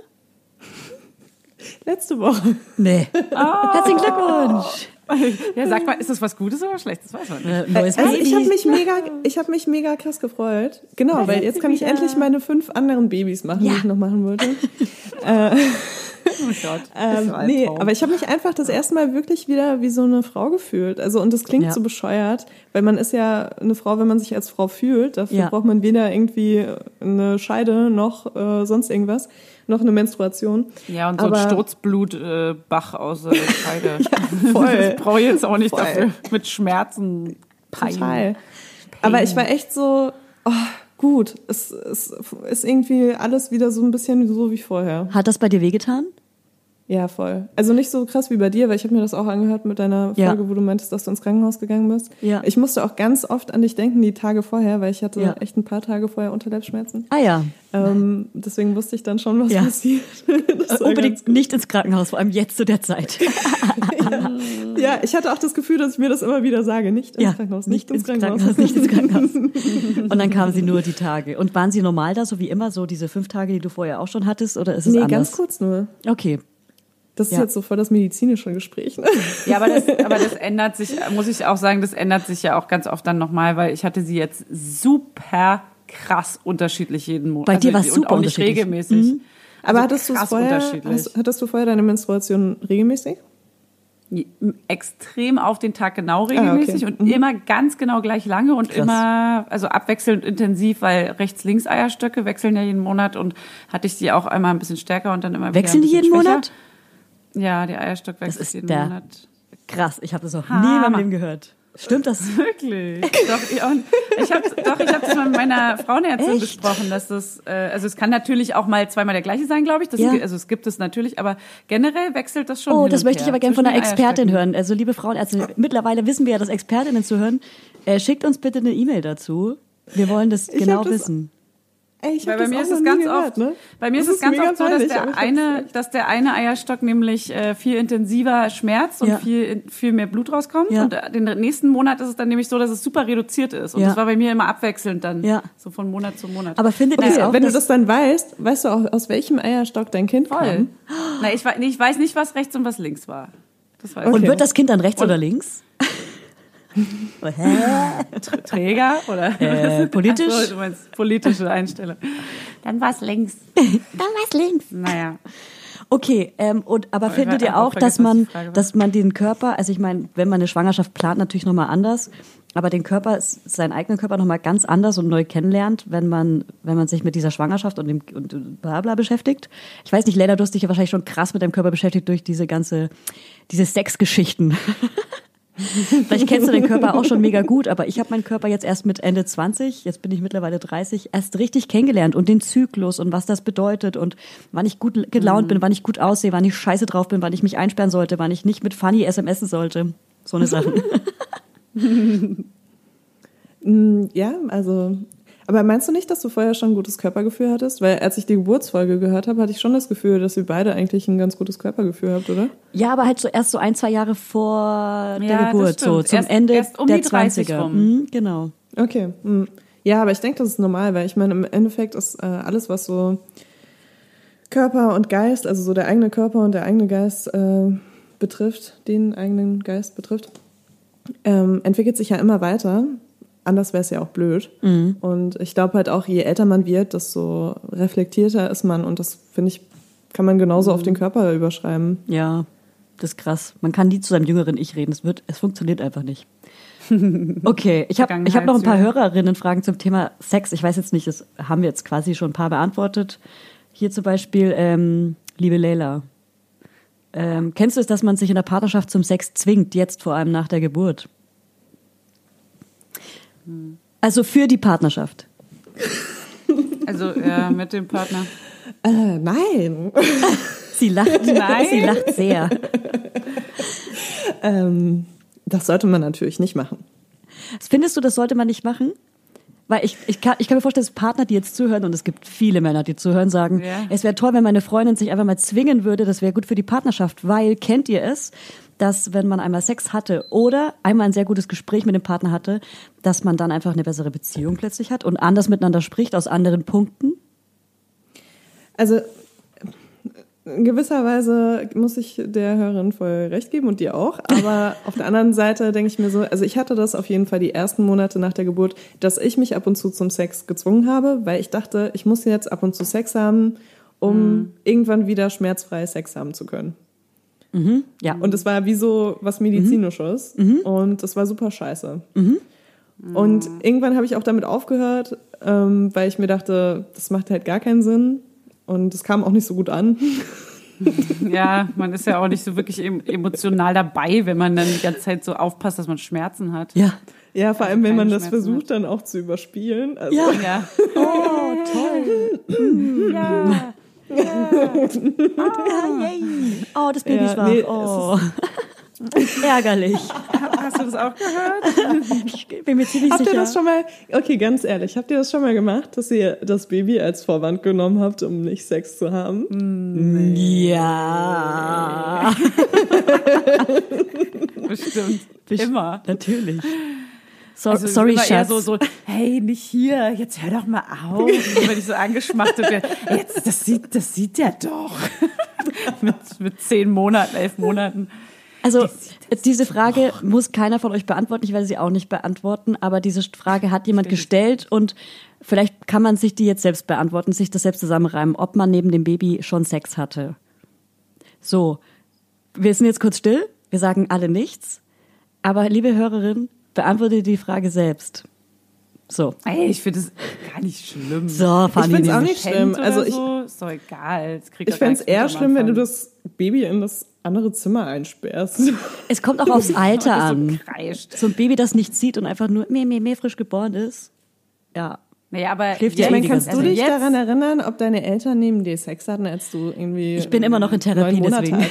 Letzte Woche. Nee. Herzlichen Glückwunsch. Ja, sag mal, ist das was Gutes oder Schlechtes? Weiß man nicht. Äh, Also ich habe mich mega, ich habe mich mega krass gefreut. Genau, weil jetzt kann ich endlich meine fünf anderen Babys machen, Ja. die ich noch machen wollte. Oh Gott. Ähm, nee, aber ich habe mich einfach das erste Mal wirklich wieder wie so eine Frau gefühlt. Also und das klingt Ja. so bescheuert, weil man ist ja eine Frau, wenn man sich als Frau fühlt. Dafür Ja. braucht man weder irgendwie eine Scheide noch äh, sonst irgendwas, noch eine Menstruation. Ja, und so ein Aber- Sturzblutbach äh, Bach aus der Scheide. voll. Das brauche ich jetzt auch nicht Voll. dafür. Mit Schmerzen, Pein. Total. Aber ich war echt so, oh, gut, es, es ist irgendwie alles wieder so ein bisschen so wie vorher. Hat das bei dir wehgetan? Ja, voll. Also nicht so krass wie bei dir, weil ich habe mir das auch angehört mit deiner Ja. Folge, wo du meintest, dass du ins Krankenhaus gegangen bist. Ja. Ich musste auch ganz oft an dich denken, die Tage vorher, weil ich hatte Ja. echt ein paar Tage vorher Unterleibsschmerzen. Ah ja. Ähm, deswegen wusste ich dann schon, was Ja. passiert. War Unbedingt nicht ins Krankenhaus, vor allem jetzt zu der Zeit. Ja, ich hatte auch das Gefühl, dass ich mir das immer wieder sage. Nicht ins ja, Krankenhaus, nicht ins Krankenhaus, nicht ins Krankenhaus. Und dann kamen sie nur die Tage. Und waren sie normal da, so wie immer, so diese fünf Tage, die du vorher auch schon hattest, oder ist es Nee, anders? ganz kurz nur. Okay. Das ist Ja. jetzt so voll das medizinische Gespräch. Ne? Ja, aber das, aber das ändert sich, muss ich auch sagen, das ändert sich ja auch ganz oft dann nochmal, weil ich hatte sie jetzt super krass unterschiedlich jeden Monat. Bei dir war's und super auch nicht regelmäßig. Aber Also hattest du es krass vorher, unterschiedlich. hast, hattest du vorher deine Menstruation regelmäßig? extrem auf den Tag genau regelmäßig Ah, okay. und immer ganz genau gleich lange und Krass. immer, also abwechselnd intensiv, weil rechts-links-Eierstöcke wechseln ja jeden Monat und hatte ich sie auch einmal ein bisschen stärker und dann immer Wechseln die wieder ein jeden bisschen schwächer. Monat? Ja, der Eierstock wechselt ist jeden der- Monat. Krass, ich habe das noch nie in meinem. Leben gehört. Stimmt das? Wirklich? doch, ich, und ich habe doch, ich habe das mal mit meiner Frauenärztin Echt? besprochen, dass das, äh, also es kann natürlich auch mal zweimal der gleiche sein, glaube ich. Das, Ja. Also es gibt es natürlich, aber generell wechselt das schon. Oh, das möchte ich aber gerne von einer Expertin hören. Also liebe Frauenärzte, mittlerweile wissen wir ja, dass Expertinnen zuhören. Äh, schickt uns bitte eine E-Mail dazu. Wir wollen das Ich genau das- wissen. Ey, ich Weil bei mir ist es ganz gehört, oft, ne? bei mir Das ist es ganz oft so, dass der eine, dass der eine Eierstock nämlich äh, viel intensiver schmerzt und Ja. viel, viel mehr Blut rauskommt. Ja. Und äh, den nächsten Monat ist es dann nämlich so, dass es super reduziert ist. Und Ja. das war bei mir immer abwechselnd dann, Ja. so von Monat zu Monat. Aber findet ihr Okay, es auch, wenn du das dann weißt, weißt du auch, aus welchem Eierstock dein Kind Voll. kam? Na, ich, ich weiß nicht, was rechts und was links war. Weiß Und. Okay. wird das Kind dann rechts oder links? Hä? Träger oder Äh, politisch? Ach so, du meinst politische Einstellung. Dann war es links. Dann was links. Naja. Okay, ähm, und aber ich findet ihr auch auch, dass man, war. dass man den Körper, also ich meine, wenn man eine Schwangerschaft plant, natürlich nochmal anders, aber den Körper, seinen eigenen Körper nochmal ganz anders und neu kennenlernt, wenn man, wenn man sich mit dieser Schwangerschaft und dem und bla bla beschäftigt. Ich weiß nicht, Leila, du hast dich ja wahrscheinlich schon krass mit deinem Körper beschäftigt durch diese ganze, diese Sexgeschichten. Vielleicht kennst du den Körper auch schon mega gut, aber ich habe meinen Körper jetzt erst mit Ende 20, jetzt bin ich mittlerweile 30, erst richtig kennengelernt und den Zyklus und was das bedeutet und wann ich gut gelaunt bin, wann ich gut aussehe, wann ich scheiße drauf bin, wann ich mich einsperren sollte, wann ich nicht mit Funny SMSen sollte. So eine Sache. Mm, Ja, also. Aber meinst du nicht, dass du vorher schon ein gutes Körpergefühl hattest? Weil als ich die Geburtsfolge gehört habe, hatte ich schon das Gefühl, dass ihr beide eigentlich ein ganz gutes Körpergefühl habt, oder? ja, aber halt so erst so ein, zwei Jahre vor der Ja, Geburt, so zum Erst- Ende erst um der die 30 20er. rum. Mhm, genau. Okay. mm. Ja, aber ich denke, das ist normal, weil ich meine, im Endeffekt ist äh, alles, was so Körper und Geist, also so der eigene Körper und der eigene Geist äh, betrifft, den eigenen Geist betrifft, ähm, entwickelt sich ja immer weiter. Anders wäre es ja auch blöd. Und ich glaube halt auch, je älter man wird, desto reflektierter ist man. Und das, finde ich, kann man genauso auf den Körper überschreiben. Ja, das ist krass. Man kann nie zu seinem jüngeren Ich reden. Es wird, es funktioniert einfach nicht. Okay, ich habe ich hab noch ein paar Hörerinnenfragen zum Thema Sex. Ich weiß jetzt nicht, das haben wir jetzt quasi schon ein paar beantwortet. Hier zum Beispiel, ähm, liebe Leila. Ähm, kennst du es, dass man sich in der Partnerschaft zum Sex zwingt, jetzt vor allem nach der Geburt? Also für die Partnerschaft. Also ja, mit dem Partner. Äh, nein. Sie lacht, Nein. sie lacht sehr. ähm, das sollte man natürlich nicht machen. Findest du, das sollte man nicht machen? Weil ich, ich, kann, ich kann mir vorstellen, dass Partner, die jetzt zuhören, und es gibt viele Männer, die zuhören, sagen, Ja. es wäre toll, wenn meine Freundin sich einfach mal zwingen würde, das wäre gut für die Partnerschaft, weil kennt ihr es, dass wenn man einmal Sex hatte oder einmal ein sehr gutes Gespräch mit dem Partner hatte, dass man dann einfach eine bessere Beziehung plötzlich hat und anders miteinander spricht aus anderen Punkten? Also in gewisser Weise muss ich der Hörerin voll recht geben und dir auch. Aber auf der anderen Seite denke ich mir so, also ich hatte das auf jeden Fall die ersten Monate nach der Geburt, dass ich mich ab und zu zum Sex gezwungen habe, weil ich dachte, ich muss jetzt ab und zu Sex haben, um irgendwann wieder schmerzfrei Sex haben zu können. Ja. Und es war wie so was Medizinisches und das war super scheiße. Und irgendwann habe ich auch damit aufgehört, ähm, weil ich mir dachte, das macht halt gar keinen Sinn. Und es kam auch nicht so gut an. Ja, man ist ja auch nicht so wirklich em- emotional dabei, wenn man dann die ganze Zeit so aufpasst, dass man Schmerzen hat. Ja. Ja, vor allem, wenn man das Schmerzen versucht, dann auch zu überspielen. Also, Ja. Ja. Oh, toll. ja. Oh, das Baby Ja, ist wach. nee, oh. Ärgerlich. Hast du das auch gehört? Ich bin mir ziemlich Habt sicher. ihr das schon mal, okay, ganz ehrlich, habt ihr das schon mal gemacht, dass ihr das Baby als Vorwand genommen habt, um nicht Sex zu haben? Ja. Bestimmt. Immer. Natürlich. So, Also sorry, eher Schatz. so, so, hey, nicht hier, jetzt hör doch mal auf. Wenn ich so angeschmachtet werde, jetzt, das sieht, das sieht der doch. mit, mit zehn Monaten, elf Monaten. Also diese Frage muss keiner von euch beantworten. Ich werde sie auch nicht beantworten, aber diese Frage hat jemand gestellt und vielleicht kann man sich die jetzt selbst beantworten, sich das selbst zusammenreimen, ob man neben dem Baby schon Sex hatte. So, wir sind jetzt kurz still, wir sagen alle nichts, aber liebe Hörerin, beantworte die Frage selbst. So, Ey, ich finde es gar nicht schlimm. so, Ich Fanny. find's auch nicht schlimm. Also ich, so, ist doch egal. Ich fände es eher schlimm, wenn du das Baby in das andere Zimmer einsperrst. Es kommt auch aufs Alter so an. kreischt. So ein Baby, das nicht sieht und einfach nur meh, meh, meh frisch geboren ist. Ja. Naja, aber Schläft ja Ich meine, kannst ganze du dich jetzt, daran erinnern, ob deine Eltern neben dir Sex hatten, als du irgendwie Ich bin immer noch in Therapie, deswegen.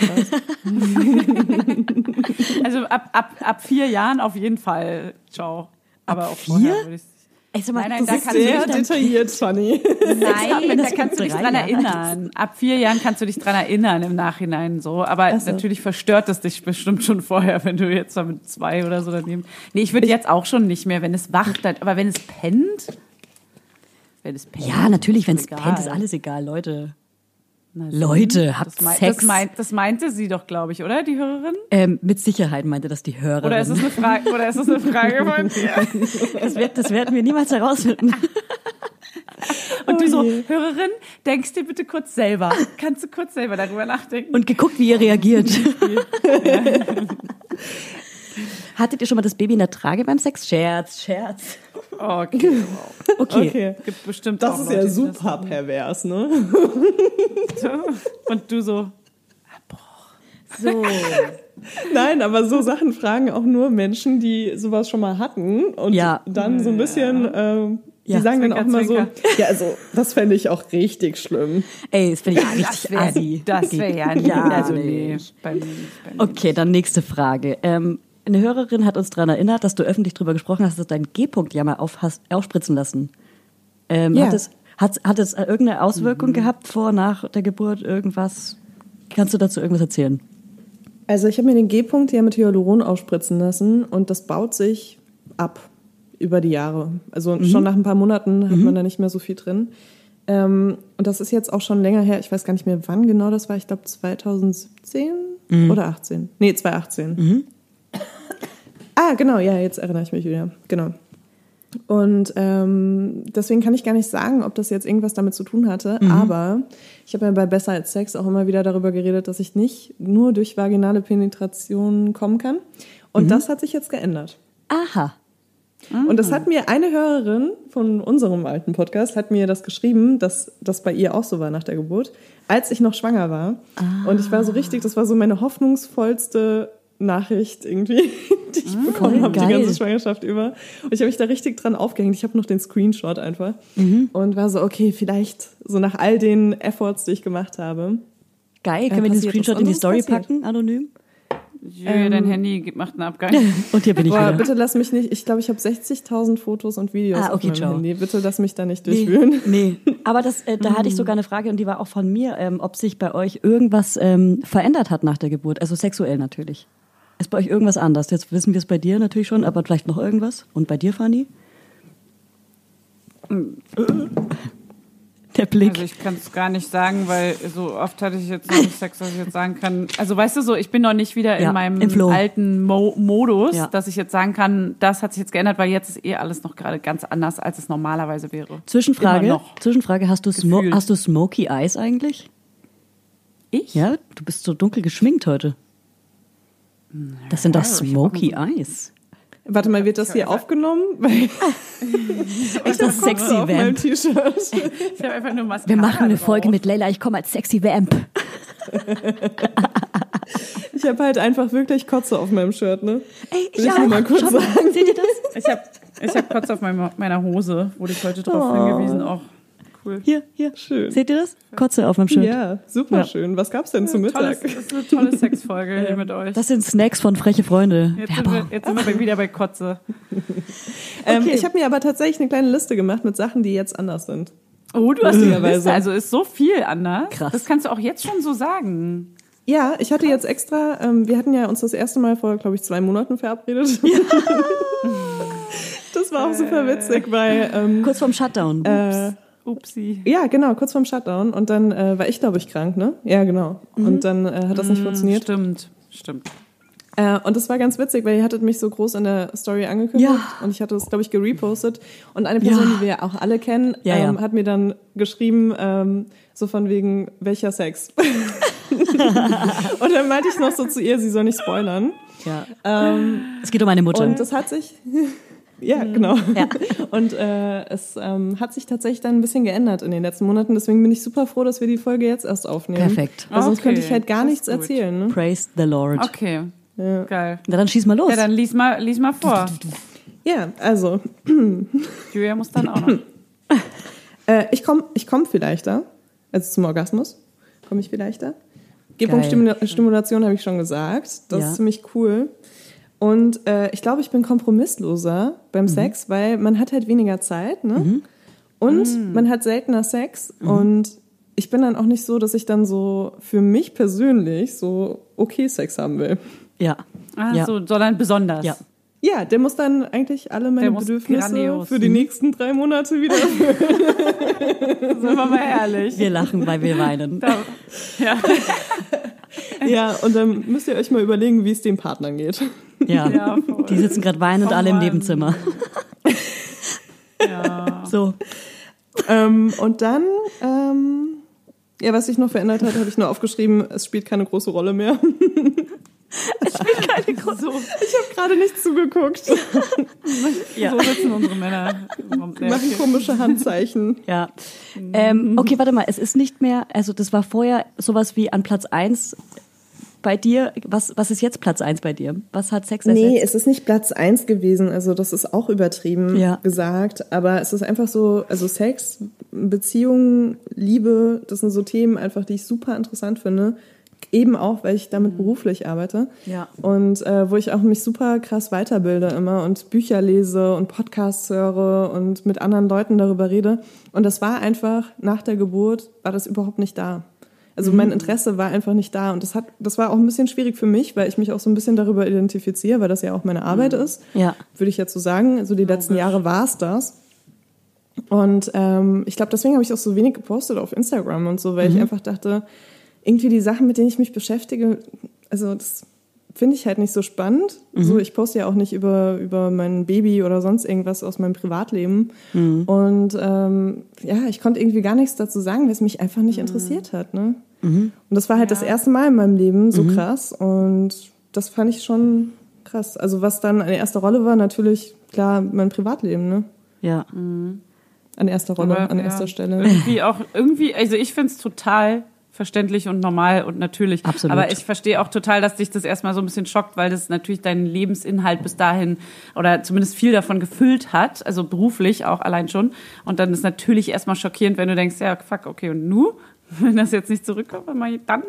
Also ab, ab, ab vier Jahren auf jeden Fall. Ciao. Aber auch vier? vorher würde ich Ey, sag mal, Nein, nein, das da ist kannst du Sehr detailliert, Fanny. Nein, wenn da das kannst du dich dran Jahren erinnern. Ab vier Jahren kannst du dich dran erinnern im Nachhinein so. Aber natürlich verstört es dich bestimmt schon vorher, wenn du jetzt da mit zwei oder so daneben. Nee, ich würde jetzt auch schon nicht mehr, wenn es wacht, aber wenn es pennt. Wenn es pennt. Ja, natürlich, wenn es pennt, ist alles egal, Leute. Na. Leute, habt das, mei- Sex. Das, meint, das meinte sie doch, glaube ich, oder? Die Hörerin? Ähm, mit Sicherheit meinte das die Hörerin. Oder ist es eine Frage, oder ist es eine Frage von dir? das, wird, das werden wir niemals herausfinden. Und du so, Oh je. Hörerin, denkst dir bitte kurz selber. Kannst du kurz selber darüber nachdenken? Und geguckt, wie ihr reagiert. Hattet ihr schon mal das Baby in der Trage beim Sex? Scherz, Scherz. Okay. Wow. Okay. Okay. Gibt bestimmt Das auch ist Leute, ja die das super pervers, ne? Und du so, So. Nein, aber so Sachen fragen auch nur Menschen, die sowas schon mal hatten und Ja. dann so ein bisschen, ähm, die Ja. sagen dann Zwinker, auch mal so, ja, also das fände ich auch richtig schlimm. Ey, das finde ich richtig wär- assi. Das wäre ja nicht. Ja, also nee, bei mir nicht. Bei mir Okay, dann nächste Frage. Ähm, eine Hörerin hat uns daran erinnert, dass du öffentlich darüber gesprochen hast, dass du deinen G-Punkt ja mal auf hast, aufspritzen lassen. Ähm, Ja. Hat es, hat, hat es irgendeine Auswirkung gehabt vor, nach der Geburt, irgendwas? Kannst du dazu irgendwas erzählen? Also ich habe mir den G-Punkt ja mit Hyaluron aufspritzen lassen und das baut sich ab. über die Jahre. Also schon nach ein paar Monaten hat man da nicht mehr so viel drin. Ähm, und das ist jetzt auch schon länger her. Ich weiß gar nicht mehr, wann genau das war. Ich glaube 2017 oder 18. Nee, 2018. Ah, genau, ja, jetzt erinnere ich mich wieder. Genau. Und ähm, deswegen kann ich gar nicht sagen, ob das jetzt irgendwas damit zu tun hatte. Aber ich habe ja bei Besser als Sex auch immer wieder darüber geredet, dass ich nicht nur durch vaginale Penetration kommen kann. Und das hat sich jetzt geändert. Aha. Und das hat mir eine Hörerin von unserem alten Podcast, hat mir das geschrieben, dass das bei ihr auch so war nach der Geburt, als ich noch schwanger war. Und ich war so richtig, das war so meine hoffnungsvollste Nachricht irgendwie, die ich bekommen habe, die ganze Schwangerschaft über. Und ich habe mich da richtig dran aufgehängt. Ich habe noch den Screenshot einfach. Und war so, okay, vielleicht so nach all den Efforts, die ich gemacht habe. Geil. Können Ja, wir den Screenshot in die Story passiert. packen, anonym? Jö, dein Handy macht einen Abgang. Und hier bin ich Boah, wieder. bitte lass mich nicht, ich glaube, ich habe 60.000 Fotos und Videos Ah, okay, auf meinem ciao. Handy. Bitte lass mich da nicht durchwühlen. Nee, nee. Aber das, äh, da hatte ich sogar eine Frage und die war auch von mir, ähm, ob sich bei euch irgendwas ähm, verändert hat nach der Geburt. Also sexuell natürlich. Ist bei euch irgendwas anders? Jetzt wissen wir es bei dir natürlich schon, aber vielleicht noch irgendwas? Und bei dir, Fanny? Der Blick. Also ich kann es gar nicht sagen, weil so oft hatte ich jetzt noch nicht Sex, dass ich jetzt sagen kann. Also weißt du so, ich bin noch nicht wieder in Ja, meinem alten Mo Modus, Ja. dass ich jetzt sagen kann, das hat sich jetzt geändert, weil jetzt ist eh alles noch gerade ganz anders, als es normalerweise wäre. Zwischenfrage. Zwischenfrage, hast du, Smo hast du Smoky Eyes eigentlich? Ich? Ja, du bist so dunkel geschminkt heute. Das sind doch ich Smoky Eyes. Warte mal, wird das hier aufgenommen? Ist das sexy auf meinem Vamp? T-Shirt. Ich habe einfach nur Mascara Wir machen eine drauf. Folge mit Leila, ich komme als sexy Vamp. Ich habe halt einfach wirklich Kotze auf meinem Shirt, ne? Ey, Will ich nur mal kurz Schau sagen. Seht ihr das? Ich habe ich hab Kotz auf meiner, Hose, wurde ich heute darauf Oh. hingewiesen. Auch cool. Hier, hier. Schön. Seht ihr das? Kotze auf meinem Shirt. Ja, super Ja. schön. Was gab's denn zum Tolles, Mittag? das ist eine tolle Sexfolge hier mit euch. Das sind Snacks von freche Freunde. Jetzt sind, wir, Werbung. jetzt sind wir wieder bei Kotze. Ähm, Okay. ich habe mir aber tatsächlich eine kleine Liste gemacht mit Sachen, die jetzt anders sind. Oh, du hast eine. Liste. Also ist so viel anders. Krass. Das kannst du auch jetzt schon so sagen. Ja, ich hatte jetzt extra, ähm, wir hatten ja uns das erste Mal vor, glaube ich, zwei Monaten verabredet. das war auch super witzig, weil ähm, Kurz vorm Shutdown. äh, Upsi. Ja, genau, kurz vorm Shutdown. Und dann äh, war ich, glaube ich, krank, ne? Ja, genau. Und dann äh, hat das nicht funktioniert. Stimmt, stimmt. Äh, und das war ganz witzig, weil ihr hattet mich so groß in der Story angekündigt. Ja. Und ich hatte es, glaube ich, gerepostet. Und eine Person, Ja. die wir ja auch alle kennen, ja. ähm, hat mir dann geschrieben, ähm, so von wegen, welcher Sex? und dann meinte ich noch so zu ihr, sie soll nicht spoilern. ja. Ähm, Es geht um meine Mutter. und das hat sich, ja, genau. Ja. Und äh, es ähm, hat sich tatsächlich dann ein bisschen geändert in den letzten Monaten. Deswegen bin ich super froh, dass wir die Folge jetzt erst aufnehmen. Perfekt. Weil sonst Okay, könnte ich halt gar nichts gut. erzählen. Ne? Praise the Lord. Okay, Ja. geil. Na dann schieß mal los. Ja, dann lies mal, lies mal vor. ja, also Julia muss dann auch noch. äh, ich komme ich komm vielleicht da. Also zum Orgasmus komme ich vielleicht da. G-Punkt-Stimulation habe ich schon gesagt. Das Ja. ist ziemlich cool. Und äh, ich glaube, ich bin kompromissloser beim Sex, weil man hat halt weniger Zeit, ne? Und man hat seltener Sex. Und ich bin dann auch nicht so, dass ich dann so für mich persönlich so okay Sex haben will. Ja. Ah, ja. so, sondern besonders. Ja. Ja, der muss dann eigentlich alle meine Bedürfnisse grandios. für die nächsten drei Monate wieder Sind wir mal ehrlich. Wir lachen, weil wir weinen. Da, ja, Ja, und dann müsst ihr euch mal überlegen, wie es den Partnern geht. Ja. Ja. Die sitzen gerade weinend Komm alle im. Nebenzimmer. ja. So. ähm, und dann, ähm, ja, was sich noch verändert hat, habe ich nur aufgeschrieben, es spielt keine große Rolle mehr. Es spielt keine große So, Ich habe gerade nicht zugeguckt. Ja. so sitzen unsere Männer. Die machen komische Handzeichen. Ja. Ähm, okay, warte mal. Es ist nicht mehr, also das war vorher sowas wie an Platz 1 bei dir. Was, was ist jetzt Platz 1 bei dir? Was hat Sex ersetzt? Nee, es ist nicht Platz eins gewesen, also das ist auch übertrieben Ja. gesagt, aber es ist einfach so, also Sex, Beziehungen, Liebe, das sind so Themen einfach, die ich super interessant finde. Eben auch, weil ich damit beruflich arbeite. Ja. Und äh, wo ich auch mich super krass weiterbilde immer und Bücher lese und Podcasts höre und mit anderen Leuten darüber rede. Und das war einfach, nach der Geburt war das überhaupt nicht da. Also mein Interesse war einfach nicht da und das hat, das war auch ein bisschen schwierig für mich, weil ich mich auch so ein bisschen darüber identifiziere, weil das ja auch meine Arbeit ist. Ja. Würde ich jetzt so sagen. Also die letzten Jahre war es das. Und ähm, ich glaube, deswegen habe ich auch so wenig gepostet auf Instagram und so, weil ich einfach dachte, irgendwie die Sachen, mit denen ich mich beschäftige, also das finde ich halt nicht so spannend. So, ich poste ja auch nicht über, über mein Baby oder sonst irgendwas aus meinem Privatleben. Und ähm, ja, ich konnte irgendwie gar nichts dazu sagen, weil es mich einfach nicht interessiert hat. Ne? Und das war halt das erste Mal in meinem Leben so krass. Und das fand ich schon krass. Also was dann eine erste Rolle war, natürlich, klar, mein Privatleben, ne? Ja. An erster Rolle, Aber, an ja, erster Stelle. Irgendwie auch, irgendwie, also ich finde es total verständlich und normal und natürlich. Absolut. Aber ich verstehe auch total, dass dich das erstmal so ein bisschen schockt, weil das natürlich deinen Lebensinhalt bis dahin oder zumindest viel davon gefüllt hat, also beruflich auch allein schon. Und dann ist natürlich erstmal schockierend, wenn du denkst, ja, fuck, okay, und nu? Wenn das jetzt nicht zurückkommt, dann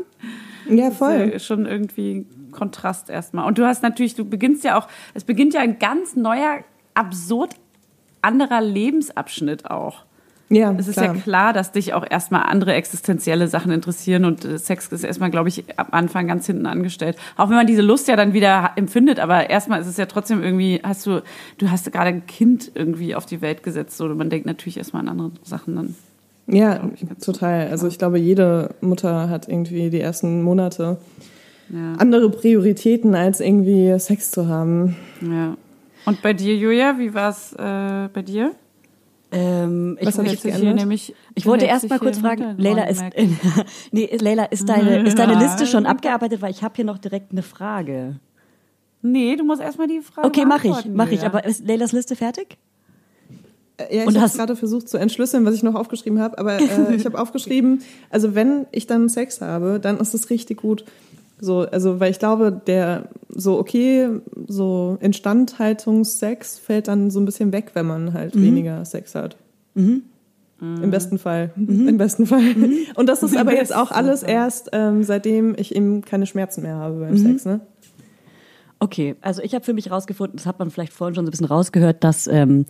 Ja, voll. ist schon irgendwie ein Kontrast erstmal. Und du hast natürlich, du beginnst ja auch, es beginnt ja ein ganz neuer, absurd anderer Lebensabschnitt auch. Ja, Es ist klar. ja klar, dass dich auch erstmal andere existenzielle Sachen interessieren und äh, Sex ist erstmal, glaube ich, am Anfang ganz hinten angestellt. Auch wenn man diese Lust ja dann wieder empfindet, aber erstmal ist es ja trotzdem irgendwie, hast du, du hast gerade ein Kind irgendwie auf die Welt gesetzt oder man denkt natürlich erstmal an andere Sachen dann. Ja, total. Also ich glaube, jede Mutter hat irgendwie die ersten Monate Ja. andere Prioritäten, als irgendwie Sex zu haben. ja. Und bei dir, Julia, wie war es äh, bei dir? Ähm, ich, ich, geändert? nämlich, ich wollte erst mal kurz hier fragen, Leila ist, Hintergrund, nee, Leila, ist deine, ist deine Liste schon abgearbeitet, weil ich habe hier noch direkt eine Frage. Nee, du musst erstmal die Frage Okay, mache ich, mache ich. Aber ist Leilas Liste fertig? Äh, Ja, ich habe gerade versucht zu entschlüsseln, was ich noch aufgeschrieben habe, aber äh, ich habe aufgeschrieben, also wenn ich dann Sex habe, dann ist es richtig gut. So, also weil ich glaube, der so okay, so Instandhaltungssex fällt dann so ein bisschen weg, wenn man halt weniger Sex hat. Im besten Fall. Im besten Fall. Und das ist aber jetzt auch alles erst, ähm, seitdem ich eben keine Schmerzen mehr habe beim Sex, ne? Okay, also ich habe für mich rausgefunden, das hat man vielleicht vorhin schon so ein bisschen rausgehört, dass ähm,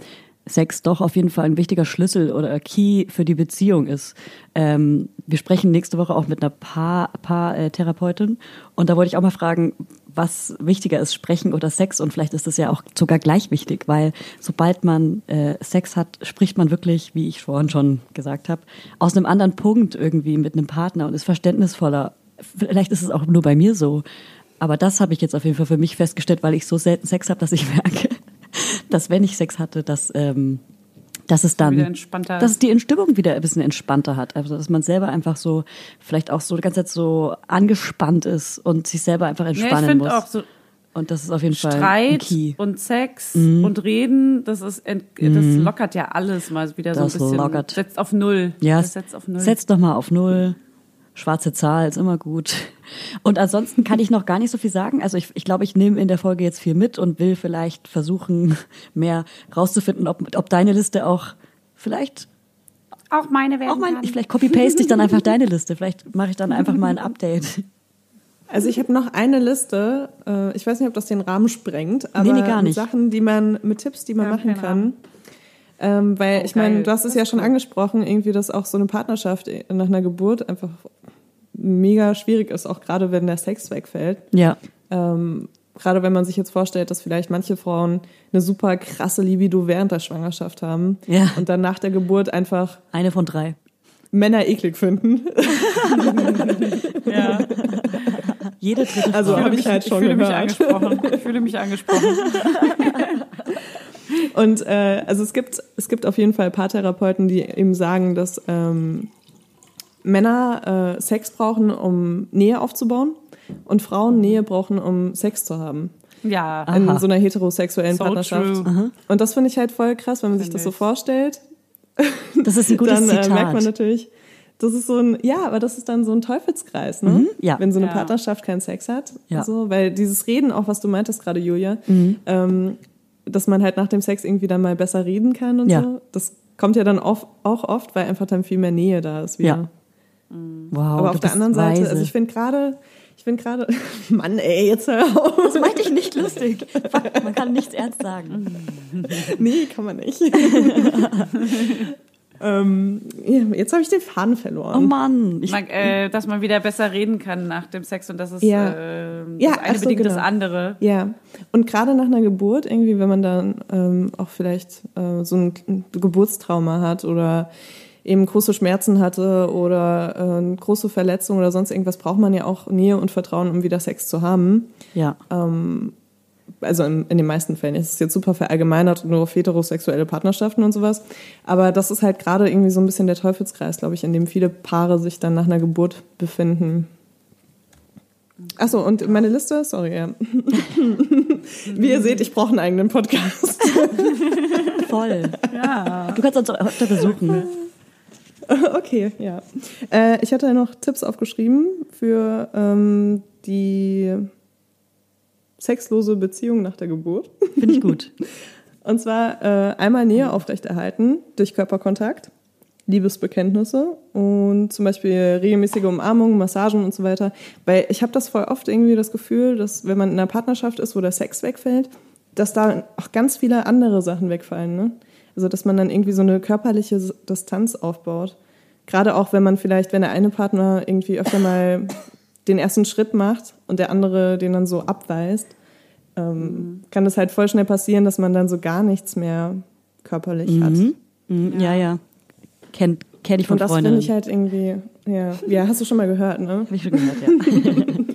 Sex doch auf jeden Fall ein wichtiger Schlüssel oder Key für die Beziehung ist. Ähm, wir sprechen nächste Woche auch mit einer Paar- Paar-Therapeutin und da wollte ich auch mal fragen, was wichtiger ist, Sprechen oder Sex und vielleicht ist das ja auch sogar gleich wichtig, weil sobald man äh, Sex hat, spricht man wirklich, wie ich vorhin schon gesagt habe, aus einem anderen Punkt irgendwie mit einem Partner und ist verständnisvoller. Vielleicht ist es auch nur bei mir so, aber das habe ich jetzt auf jeden Fall für mich festgestellt, weil ich so selten Sex habe, dass ich merke, dass wenn ich Sex hatte, dass, ähm, dass es dann, dass es die Stimmung wieder ein bisschen entspannter hat. Also, dass man selber einfach so, vielleicht auch so die ganze Zeit so angespannt ist und sich selber einfach Ja, ich entspannen muss. finde auch so und das ist auf jeden Fall ein Streit Key. und Sex und Reden, das ist ent, das lockert ja alles mal wieder Das so ein bisschen. lockert. Setzt auf Null. Ja, das setzt auf Null. setz doch mal auf Null. Schwarze Zahl ist immer gut. Und ansonsten kann ich noch gar nicht so viel sagen. Also ich, ich glaube, ich nehme in der Folge jetzt viel mit und will vielleicht versuchen, mehr rauszufinden, ob, ob deine Liste auch vielleicht auch meine werden auch mein, kann. ich, vielleicht copy-paste ich dann einfach deine Liste. Vielleicht mache ich dann einfach mal ein Update. Also ich habe noch eine Liste, äh, ich weiß nicht, ob das den Rahmen sprengt, aber Nee, nee, gar mit nicht. Sachen, die man, mit Tipps, die man Ja, machen keinen kann. Ähm, weil Oh, ich meine, du hast es ja schon angesprochen, irgendwie, dass auch so eine Partnerschaft nach einer Geburt einfach mega schwierig ist, auch gerade wenn der Sex wegfällt. Ja. Ähm, gerade wenn man sich jetzt vorstellt, dass vielleicht manche Frauen eine super krasse Libido während der Schwangerschaft haben Ja. und dann nach der Geburt einfach Eine von drei. Männer eklig finden. ja. Jede dritte Also habe ich halt ich schon fühle mich gehört. angesprochen. Ich fühle mich angesprochen. Und äh, also es gibt, es gibt auf jeden Fall Paartherapeuten, die eben sagen, dass ähm, Männer äh, Sex brauchen, um Nähe aufzubauen und Frauen Nähe brauchen, um Sex zu haben. Ja. In Aha. so einer heterosexuellen So Partnerschaft. true. Und das finde ich halt voll krass, wenn man sich das so vorstellt. Das ist ein gutes dann äh, Zitat. merkt man natürlich, das ist so ein, ja, aber das ist dann so ein Teufelskreis, ne? ja. Wenn so eine Ja. Partnerschaft keinen Sex hat. Ja. So, weil dieses Reden, auch was du meintest gerade, Julia, ähm, dass man halt nach dem Sex irgendwie dann mal besser reden kann und Ja. so. Das kommt ja dann auch, auch oft, weil einfach dann viel mehr Nähe da ist wieder. Ja. Wow, Aber auf der anderen Seite, weise. also ich finde gerade, ich finde gerade, Mann, ey, jetzt hör auf. das meinte ich nicht lustig. Man kann nichts ernst sagen. Nee, kann man nicht. Ähm, jetzt habe ich den Faden verloren. Oh Mann. Ich, Man, äh, dass man wieder besser reden kann nach dem Sex und das ist Ja. äh, das Ja, eine so, bedingt das genau. andere. Ja, und gerade nach einer Geburt, irgendwie, wenn man dann ähm, auch vielleicht äh, so ein Geburtstrauma hat oder eben große Schmerzen hatte oder äh, große Verletzung oder sonst irgendwas, braucht man ja auch Nähe und Vertrauen, um wieder Sex zu haben. ja. Also in, in den meisten Fällen. Es ist jetzt super verallgemeinert, nur auf heterosexuelle Partnerschaften und sowas. Aber das ist halt gerade irgendwie so ein bisschen der Teufelskreis, glaube ich, in dem viele Paare sich dann nach einer Geburt befinden. Achso, und meine Liste, sorry, ja. Wie ihr seht, ich brauche einen eigenen Podcast. Voll. Ja. Du kannst uns auch öfter besuchen. Okay, ja. Äh, ich hatte noch Tipps aufgeschrieben für ähm, die sexlose Beziehung nach der Geburt. Finde ich gut. Und zwar äh, einmal Nähe aufrechterhalten durch Körperkontakt, Liebesbekenntnisse und zum Beispiel regelmäßige Umarmungen, Massagen und so weiter. Weil ich habe das voll oft irgendwie das Gefühl, dass wenn man in einer Partnerschaft ist, wo der Sex wegfällt, dass da auch ganz viele andere Sachen wegfallen. Ne? Also dass man dann irgendwie so eine körperliche Distanz aufbaut. Gerade auch, wenn man vielleicht, wenn der eine Partner irgendwie öfter mal den ersten Schritt macht und der andere den dann so abweist, ähm, kann es halt voll schnell passieren, dass man dann so gar nichts mehr körperlich hat. Mhm, Ja, ja. Kenn, kenn ich von Und das finde ich halt irgendwie, ja, ja, hast du schon mal gehört, ne? Hab ich schon gehört, ja.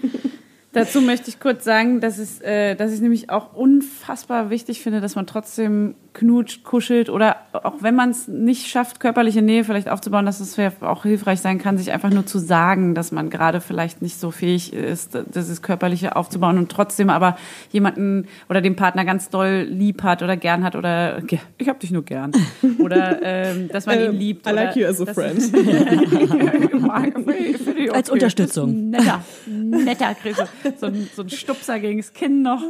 Dazu möchte ich kurz sagen, dass, es, äh, dass ich nämlich auch unfassbar wichtig finde, dass man trotzdem knutscht, kuschelt oder auch wenn man es nicht schafft, körperliche Nähe vielleicht aufzubauen, dass es auch hilfreich sein kann, sich einfach nur zu sagen, dass man gerade vielleicht nicht so fähig ist, dieses körperliche aufzubauen und trotzdem aber jemanden oder den Partner ganz doll lieb hat oder gern hat oder ich hab dich nur gern oder ähm, dass man ihn Ähm, liebt. I like oder you as a friend. Als. Unterstützung. Netter, netter du so ein, so ein Stupser gegens Kinn noch.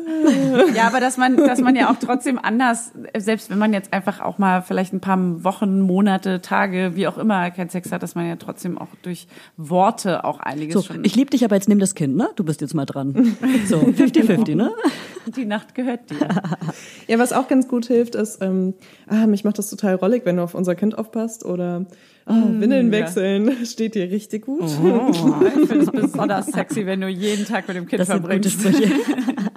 Ja, aber dass man, dass man ja auch trotzdem anders, selbst wenn man jetzt einfach auch mal vielleicht ein paar Wochen, Monate, Tage, wie auch immer keinen Sex hat, dass man ja trotzdem auch durch Worte auch einiges So, schon. ich liebe dich, aber jetzt nimm das Kind, ne? Du bist jetzt mal dran. So, 50-50, ne? die Nacht gehört dir. Ja, was auch ganz gut hilft, ist, ähm, ah, mich macht das total rollig, wenn du auf unser Kind aufpasst oder ah, Windeln wechseln, steht dir richtig gut. Oh, ich finde es besonders sexy, wenn du jeden Tag mit dem Kind Das sind gute verbringst. Sprüche.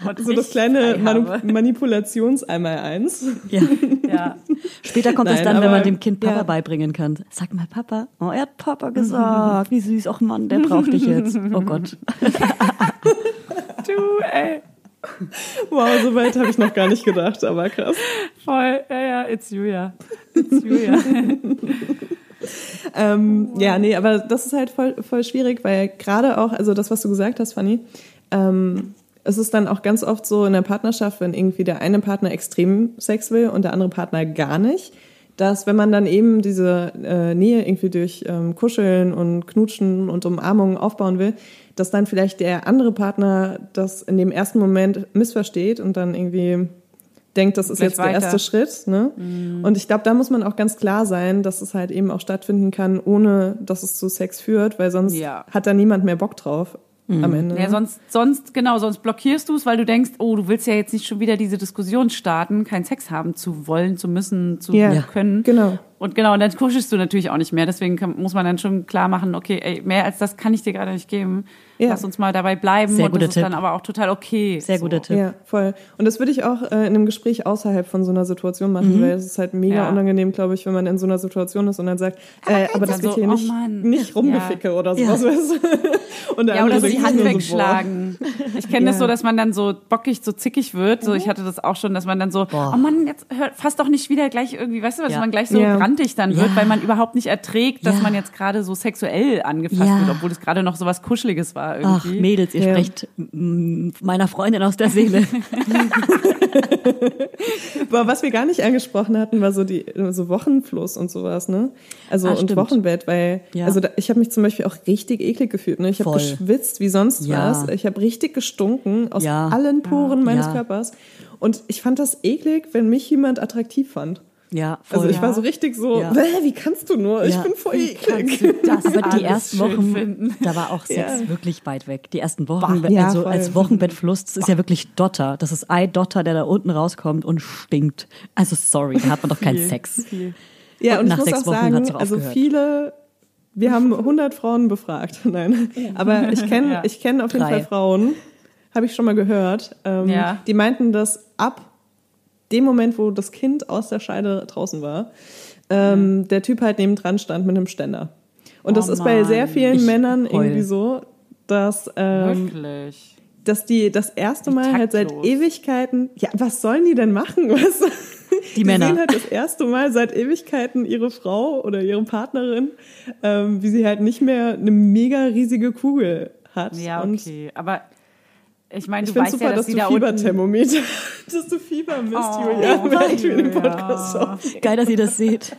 Und So das kleine Manu habe. Manipulations einmal eins. Ja. Ja. Später kommt es dann, wenn aber- man dem Kind Papa ja. beibringen kann. Sag mal, Papa. Oh, er hat Papa gesagt. Wie süß. Och Mann, der braucht dich jetzt. Oh Gott. Du, ey. Wow, so weit habe ich noch gar nicht gedacht, aber krass. Voll, ja, ja, it's Julia. It's Julia. Ähm, ja, nee, aber das ist halt voll, voll schwierig, weil gerade auch, also das, was du gesagt hast, Fanny, ähm, es ist dann auch ganz oft so in der Partnerschaft, wenn irgendwie der eine Partner extrem Sex will und der andere Partner gar nicht, dass wenn man dann eben diese äh, Nähe irgendwie durch ähm, Kuscheln und Knutschen und Umarmungen aufbauen will, dass dann vielleicht der andere Partner das in dem ersten Moment missversteht und dann irgendwie denkt, das ist Gleich jetzt der weiter. erste Schritt. Ne? Und ich glaube, da muss man auch ganz klar sein, dass es halt eben auch stattfinden kann, ohne dass es zu Sex führt, weil sonst Ja. hat da niemand mehr Bock drauf am Ende. Ja, ne? sonst, sonst, genau, sonst blockierst du es, weil du denkst, oh, du willst ja jetzt nicht schon wieder diese Diskussion starten, keinen Sex haben zu wollen, zu müssen, zu Ja, können. genau. Und genau, und dann kuschelst du natürlich auch nicht mehr. Deswegen kann, muss man dann schon klar machen, okay, ey, mehr als das kann ich dir gerade nicht geben. Ja. Lass uns mal dabei bleiben. Sehr und guter das ist Tipp. dann aber auch total okay. Sehr so. guter Tipp. Ja, voll. Und das würde ich auch äh, in einem Gespräch außerhalb von so einer Situation machen, weil es ist halt mega Ja. unangenehm, glaube ich, wenn man in so einer Situation ist und dann sagt, äh, aber das wird so, hier oh nicht, nicht rumgeficke oder Ja. sowas. weißt du? Und der Ja, oder andere so die Hand nur so, wegschlagen. Ich kenne das Ja. so, dass man dann so bockig, so zickig wird. So, ich hatte das auch schon, dass man dann so, Boah. oh Mann, jetzt hör, fass doch nicht wieder gleich irgendwie, weißt du, dass Ja. man gleich so Ja. Grantig dann wird, Ja. weil man überhaupt nicht erträgt, dass Ja. man jetzt gerade so sexuell angefasst Ja. wird, obwohl es gerade noch so was Kuscheliges war Ach, irgendwie. Mädels, ihr Ja. sprecht mm, meiner Freundin aus der Seele. Aber was wir gar nicht angesprochen hatten, war so die so Wochenfluss und sowas, ne? Also Ah, und stimmt. Wochenbett, weil Ja. also da, ich habe mich zum Beispiel auch richtig eklig gefühlt, ne? Ich habe geschwitzt wie sonst Ja. was. Ich habe richtig gestunken aus Ja. allen Poren meines Ja. Körpers. Und ich fand das eklig, wenn mich jemand attraktiv fand. Ja, voll. Also ich war so richtig so, Ja. "Bäh, wie kannst du nur? Ich Ja. bin voll eklig. das aber die ersten Wochen, finden? da war auch Sex Ja. wirklich weit weg. Die ersten Wochen, Bah, ja, also voll. als Wochenbettfluss, das ist ja wirklich Dotter. Das ist Ei Dotter, der da unten rauskommt und stinkt. Also sorry, da hat man doch keinen Sex. viel. Ja, und, und ich nach muss sechs auch Wochen sagen, hat's auch also aufgehört. viele, wir haben 100 Frauen befragt, nein, aber ich kenne Ja. ich kenne auf jeden Drei. Fall Frauen, habe ich schon mal gehört, ähm, Ja. die meinten, dass ab dem Moment, wo das Kind aus der Scheide draußen war, ähm, der Typ halt nebendran stand mit einem Ständer. Und das Oh ist bei sehr Mann. vielen Ich Männern heul. irgendwie so, dass ähm, Wirklich. dass die das erste Mal halt seit. Ewigkeiten, ja, was sollen die denn machen? Was? Die Männer. sehen halt das erste Mal seit Ewigkeiten ihre Frau oder ihre Partnerin, ähm, wie sie halt nicht mehr eine mega riesige Kugel hat. Ja, okay. Aber ich meine, ich du finde weißt super, ja, dass, dass die du da. Fieberthermometer, dass du Fieber misst, Oh, Julia, während wir den. Podcast auf. Geil, dass ihr das seht.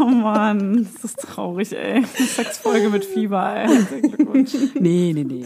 Oh Mann, das ist traurig, ey. Eine Sexfolge mit Fieber, ey. Nee, nee, nee.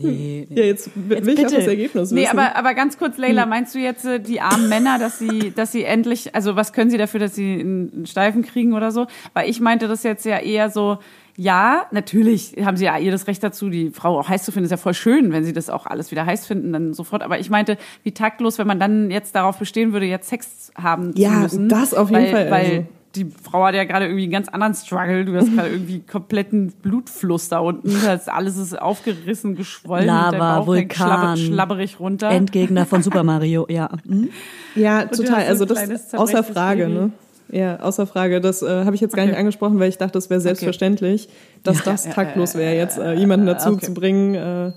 Nee, nee. Ja, jetzt will ich auch das Ergebnis Nee, wissen. aber, aber ganz kurz, Leila, meinst du jetzt äh, die armen Männer, dass sie, dass sie endlich, also was können sie dafür, dass sie einen einen Steifen kriegen oder so? Weil ich meinte das jetzt ja eher so, ja, natürlich haben sie ja ihr das Recht dazu, die Frau auch heiß zu finden. Ist ja voll schön, wenn sie das auch alles wieder heiß finden, dann sofort. Aber ich meinte, wie taktlos, wenn man dann jetzt darauf bestehen würde, jetzt Sex haben Ja, zu müssen. das auf jeden weil, Fall, Weil also. die Frau hat ja gerade irgendwie einen ganz anderen Struggle. Du hast gerade irgendwie kompletten Blutfluss da unten. Das alles ist aufgerissen, geschwollen. und Lava, Vulkan, schlabber- schlabberig runter. Endgegner von Super Mario, ja. Hm? Ja, du total. Also das außer Frage, Baby. ne? Ja, außer Frage. Das äh, habe ich jetzt gar Okay. nicht angesprochen, weil ich dachte, das wäre selbstverständlich, dass das ja, taktlos ja, wäre, ja, jetzt äh, jemanden dazu okay. zu bringen, äh,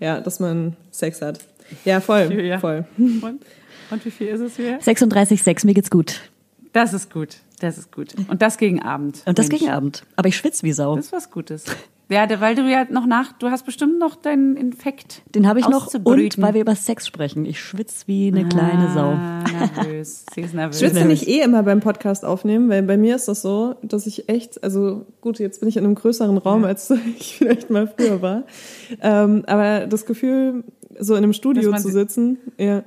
ja, dass man Sex hat. Ja, voll, Ja. voll. Und, und wie viel ist es hier? 36,6, mir geht's gut. Das ist gut. Das ist gut. Und das gegen Abend. Und das Mensch. gegen Abend. Aber ich schwitze wie Sau. Das ist was Gutes. Ja, da- weil du ja noch nach, du hast bestimmt noch deinen Infekt. Den habe ich noch und weil wir über Sex sprechen. Ich schwitze wie eine kleine Sau. Ah, nervös. Sie ist nervös. Ich würde ja nicht eh immer beim Podcast aufnehmen, weil bei mir ist das so, dass ich echt, also gut, jetzt bin ich in einem größeren Raum, als ich vielleicht mal früher war. Ähm, aber das Gefühl, so in einem Studio zu sitzen, ja.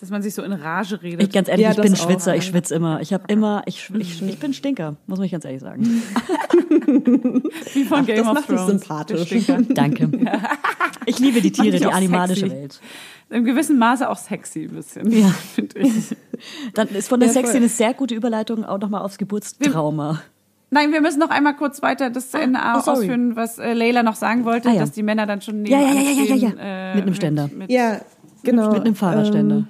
Dass man sich so in Rage redet. Ich ganz ehrlich, Ja, ich bin auch. Schwitzer, ich schwitze immer. Ich habe immer, ich, ich, ich bin Stinker, muss man ganz ehrlich sagen. wie von Game das of macht dich Thrones. sympathisch. Danke. Ich liebe die Tiere, die animalische sexy. Welt. Im gewissen Maße auch sexy ein bisschen. Ja. Finde ich. Dann ist von der Ja, Sexy voll. eine sehr gute Überleitung auch nochmal aufs Geburtstrauma. Nein, wir müssen noch einmal kurz weiter das zu Ende oh, ausführen, was äh, Leila noch sagen wollte, Ah, ja. dass die Männer dann schon Ja, ja, ja, ja, ja, stehen, ja. äh, Mit einem Ständer. Mit, mit, Ja, genau. Mit einem Fahrradständer. Ähm,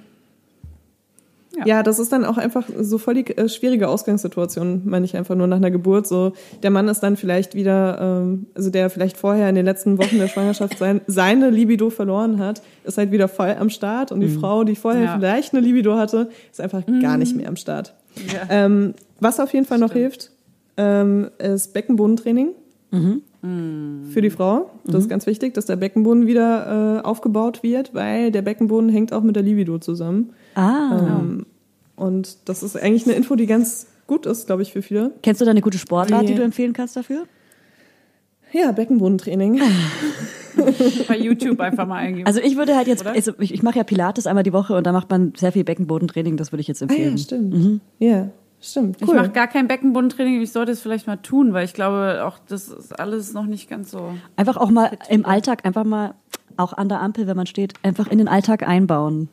Ja, das ist dann auch einfach so voll die äh, schwierige Ausgangssituation, meine ich einfach nur nach einer Geburt. So, der Mann ist dann vielleicht wieder, ähm, also der vielleicht vorher in den letzten Wochen der Schwangerschaft sein, seine Libido verloren hat, ist halt wieder voll am Start und die Frau, die vorher Ja. vielleicht eine Libido hatte, ist einfach gar nicht mehr am Start. Ja. Ähm, was auf jeden Fall noch hilft, ähm, ist Beckenbodentraining. Für die Frau. Das ist ganz wichtig, dass der Beckenboden wieder äh, aufgebaut wird, weil der Beckenboden hängt auch mit der Libido zusammen. Ah. Ähm, und das ist eigentlich eine Info, die ganz gut ist, glaube ich, für viele. Kennst du da eine gute Sportart, die Nee. du empfehlen kannst dafür? Ja, Beckenbodentraining. bei YouTube einfach mal eingeben. Also ich würde halt jetzt, also ich, ich mache ja Pilates einmal die Woche und da macht man sehr viel Beckenbodentraining, das würde ich jetzt Ah empfehlen. ja, stimmt. Ja, stimmt. Ich Cool. mache gar kein Beckenbodentraining, ich sollte es vielleicht mal tun, weil ich glaube, auch das ist alles noch nicht ganz so. Einfach auch mal im Alltag, einfach mal auch an der Ampel, wenn man steht, einfach in den Alltag einbauen.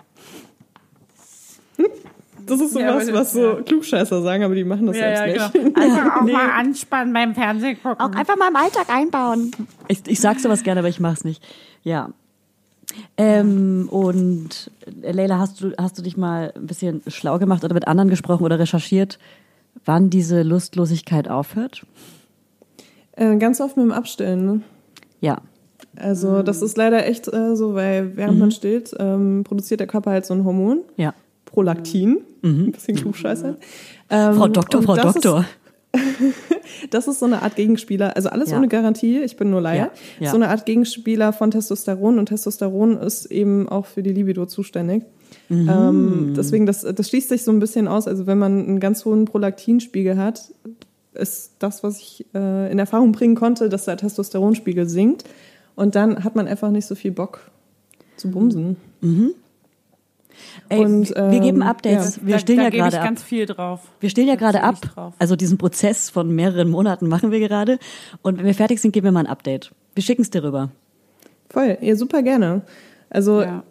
Das ist Ja, sowas, aber was so Klugscheißer sagen, aber die machen das selbst nicht. Einfach auch mal anspannen beim Fernsehen gucken. Auch einfach mal im Alltag einbauen. Ich, ich sag sowas gerne, aber ich mach's nicht. Ja. Ähm, und äh, Leila, hast du, hast du dich mal ein bisschen schlau gemacht oder mit anderen gesprochen oder recherchiert, wann diese Lustlosigkeit aufhört? Äh, ganz oft mit dem Abstillen. Ne? Ja. Also das ist leider echt äh, so, weil während man stillt, ähm, produziert der Körper halt so ein Hormon, Ja. Prolaktin. Ein bisschen klugscheißer. Ähm, Frau Doktor, Frau Doktor. Das ist so eine Art Gegenspieler, also alles Ja. ohne Garantie, ich bin nur Laie. Ja, ja. So eine Art Gegenspieler von Testosteron und Testosteron ist eben auch für die Libido zuständig. Mhm. Ähm, deswegen, das, das schließt sich so ein bisschen aus. Also wenn man einen ganz hohen Prolaktinspiegel hat, ist das, was ich äh, in Erfahrung bringen konnte, dass der Testosteronspiegel sinkt. Und dann hat man einfach nicht so viel Bock zu bumsen. Ey, Und, wir wir geben ähm, Updates. ja. Wir da, stehen da ja gerade ich ab. ganz viel drauf. Wir stehen ja Da gerade ab. drauf. Also diesen Prozess von mehreren Monaten machen wir gerade. Und wenn wir fertig sind, geben wir mal ein Update. Wir schicken es dir rüber. Voll, ja, super gerne. Also Ja.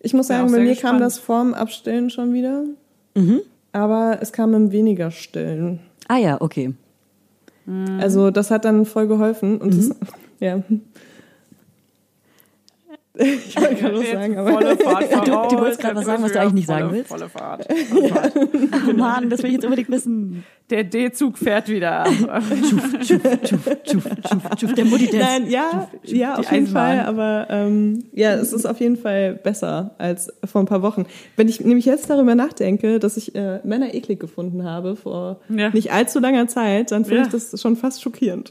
ich muss sagen, bei mir kam gespannt. das vorm Abstillen schon wieder. aber es kamen weniger Stillen. Ah ja, okay. Also das hat dann voll geholfen. Und das, ja. Ich wollte gerade was sagen, aber Volle Fahrt voraus. du wolltest gerade was sagen, was du eigentlich nicht sagen Volle- willst? Volle Fahrt. Oh Mann, das will ich jetzt unbedingt wissen. Der D-Zug fährt wieder. Tschuf, tschuf, tschuf, der Mutti. Nein, ja, ja, die auf jeden. Fall, aber ähm, ja, es ist auf jeden Fall besser als vor ein paar Wochen. Wenn ich nämlich jetzt darüber nachdenke, dass ich äh, Männer eklig gefunden habe vor Ja. nicht allzu langer Zeit, dann finde Ja. ich das schon fast schockierend.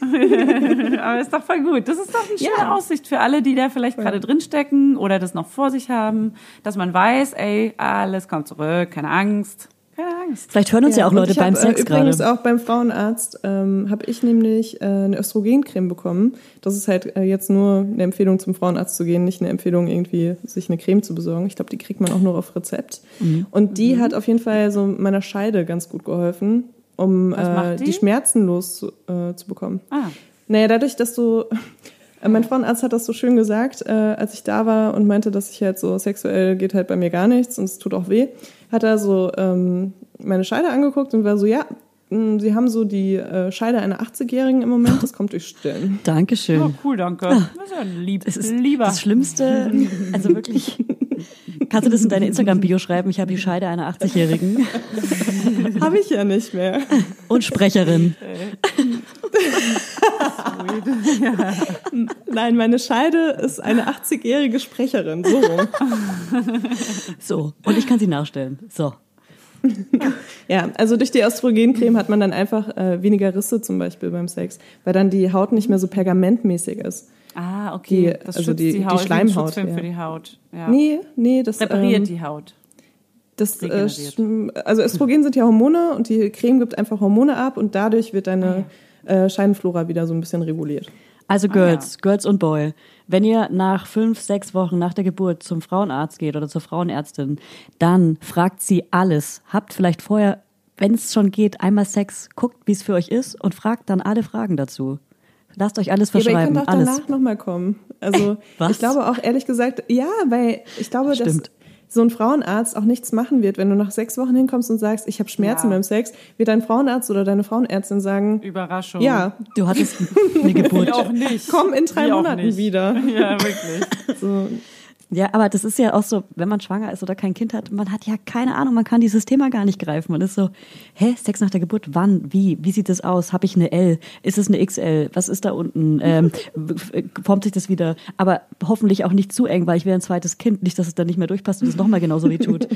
Aber ist doch voll gut. Das ist doch eine schöne Ja. Aussicht für alle, die da vielleicht gerade drinstecken oder das noch vor sich haben, dass man weiß, ey, alles kommt zurück, keine Angst. Keine Angst. Vielleicht hören uns ja, auch und Leute ich beim hab, Sex äh, Übrigens gerade. auch beim Frauenarzt ähm, habe ich nämlich äh, eine Östrogencreme bekommen. Das ist halt äh, jetzt nur eine Empfehlung zum Frauenarzt zu gehen, nicht eine Empfehlung irgendwie sich eine Creme zu besorgen. Ich glaube, die kriegt man auch nur auf Rezept. Mhm. Und die hat auf jeden Fall so meiner Scheide ganz gut geholfen, um äh, die? die Schmerzen los äh, zu bekommen. Ah. Naja, dadurch, dass du. äh, Mein Frauenarzt hat das so schön gesagt, äh, als ich da war und meinte, dass ich halt so sexuell geht halt bei mir gar nichts und es tut auch weh, hat er so ähm, meine Scheide angeguckt und war so, ja, mh, Sie haben so die äh, Scheide einer 80-Jährigen im Moment, das kommt durch Stillen. Dankeschön. Oh, cool, danke. Das ist ja lieb. Das ist lieber. das Schlimmste. Also wirklich. Kannst du das in deine Instagram-Bio schreiben? Ich habe die Scheide einer 80-Jährigen Habe ich ja nicht mehr. und Sprecherin. Nein, meine Scheide ist eine 80-jährige Sprecherin, so. So. Und ich kann sie nachstellen. So. Ja, also durch die Östrogencreme hat man dann einfach äh, weniger Risse zum Beispiel beim Sex, weil dann die Haut nicht mehr so pergamentmäßig ist. Ah, okay. Die- das also schützt die- die, die Haut. ein Schleimhaut, ja. für die Haut. Ja. Nee, nee, das Repariert ähm, die Haut. Das, äh, also Östrogen sind ja Hormone und die Creme gibt einfach Hormone ab und dadurch wird deine äh, Scheidenflora wieder so ein bisschen reguliert. Also Ah, Girls, Girls und Boy, wenn ihr nach fünf, sechs Wochen nach der Geburt zum Frauenarzt geht oder zur Frauenärztin, dann fragt sie alles. Habt vielleicht vorher, wenn es schon geht, einmal Sex, guckt, wie es für euch ist und fragt dann alle Fragen dazu. Lasst euch alles Ja, aber ihr verschreiben, könnt auch alles. danach nochmal kommen. Also Was? ich glaube auch ehrlich gesagt, ja, weil ich glaube, dass Stimmt. so ein Frauenarzt auch nichts machen wird, wenn du nach sechs Wochen hinkommst und sagst, ich habe Schmerzen Ja. beim Sex, wird dein Frauenarzt oder deine Frauenärztin sagen, Überraschung. ja, Du hattest eine Geburt. Wie auch nicht. komm in drei Wie Monaten wieder. Ja, wirklich. So, Ja, aber das ist ja auch so, wenn man schwanger ist oder kein Kind hat, man hat ja keine Ahnung, man kann dieses Thema gar nicht greifen. Man ist so, hä, Sex nach der Geburt, wann, wie, wie sieht das aus? Habe ich eine L? Ist es eine XL? Was ist da unten? Ähm, formt sich das wieder? Aber hoffentlich auch nicht zu eng, weil ich will ein zweites Kind, nicht, dass es dann nicht mehr durchpasst und es nochmal genauso wie tut.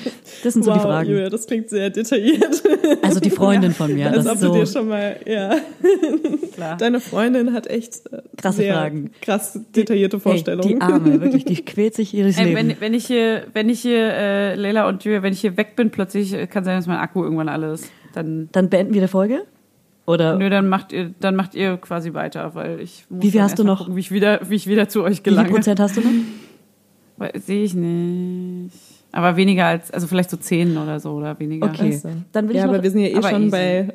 Das sind so die wow, Fragen. Julia, das klingt sehr detailliert. Also die Freundin von mir, das ist du dir so. schon mal, ja. Klar. Deine Freundin hat echt Krasse Fragen. krass detaillierte Ey, Vorstellungen. die Arme, wirklich, die quält sich ihres Ey, Lebens. wenn, wenn ich hier, wenn ich hier, äh, Leila und Julia, wenn ich hier weg bin, plötzlich äh, kann sein, dass mein Akku irgendwann alle ist. Dann, Dann beenden wir die Folge? Oder? nö, dann macht ihr, dann macht ihr quasi weiter, weil ich muss Wie viel hast du noch? Gucken, wie ich wieder, wie ich wieder zu euch Wie viel gelange. Prozent hast du noch? Sehe ich nicht. Aber weniger als, also vielleicht so zehn oder so oder weniger. Okay. Dann will ja, ich noch- aber wir sind ja eh schon easy. bei,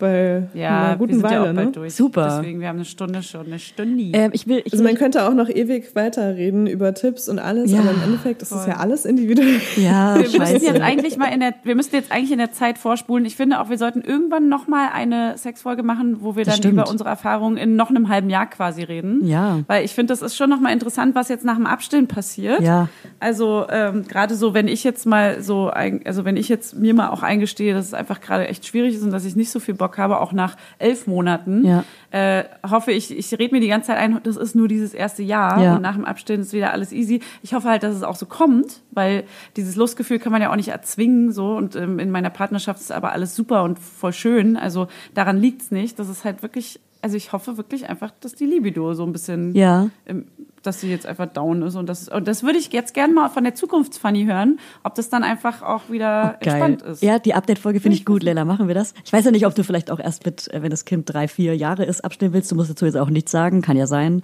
bei Ja, einer guten wir sind ja Weile. auch bald ne? durch. Super. Deswegen, wir haben eine Stunde schon, eine Stunde. Ähm, ich will, ich Also will man könnte auch noch ewig weiterreden über Tipps und alles, Ja. aber im Endeffekt ist es ja alles individuell. ja, wir müssen scheiße. jetzt eigentlich mal in der, wir müssen jetzt eigentlich in der Zeit vorspulen. Ich finde auch, wir sollten irgendwann noch mal eine Sexfolge machen, wo wir Das dann stimmt. über unsere Erfahrungen in noch einem halben Jahr quasi reden. Ja. Weil ich finde, das ist schon noch mal interessant, was jetzt nach dem Abstillen passiert. Ja. Also ähm, gerade so, wenn ich jetzt mal so, ein, also wenn ich jetzt mir mal auch eingestehe, dass es einfach gerade echt schwierig ist und dass ich nicht so viel Bock habe, auch nach elf Monaten, Ja. äh, hoffe ich, ich rede mir die ganze Zeit ein, das ist nur dieses erste Jahr Ja. und nach dem Abstillen ist wieder alles easy. Ich hoffe halt, dass es auch so kommt, weil dieses Lustgefühl kann man ja auch nicht erzwingen so und ähm, in meiner Partnerschaft ist aber alles super und voll schön. Also daran liegt's nicht. Das ist halt wirklich, also ich hoffe wirklich einfach, dass die Libido so ein bisschen Ja. ähm, dass sie jetzt einfach down ist und das und das würde ich jetzt gerne mal von der Zukunftsfanny hören, ob das dann einfach auch wieder Geil. entspannt ist. Ja, die Update-Folge finde ich gut, Leila. Machen wir das? Ich weiß ja nicht, ob du vielleicht auch erst mit, äh, wenn das Kind drei, vier Jahre ist, abstillen willst. Du musst dazu jetzt auch nichts sagen, kann ja sein.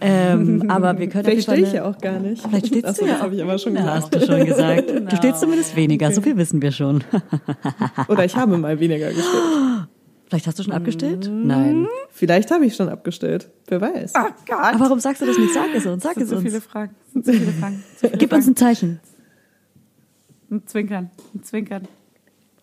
Ähm, aber wir können Vielleicht stehe ich ja auch gar nicht. Vielleicht stehst Achso, du ja das habe ich aber schon Ja, gesagt. hast du schon gesagt. Du stehst zumindest weniger, so viel wissen wir schon. Oder ich habe mal weniger gestellt. Vielleicht hast du schon abgestellt? Nein. Vielleicht habe ich schon abgestellt. Wer weiß. Oh Gott. Aber warum sagst du das nicht? Sag es uns, sag das es sind so viele uns. Fragen. Das sind so viele Fragen. So viele Gib uns Fragen. ein Zeichen. ein Zwinkern, ein Zwinkern.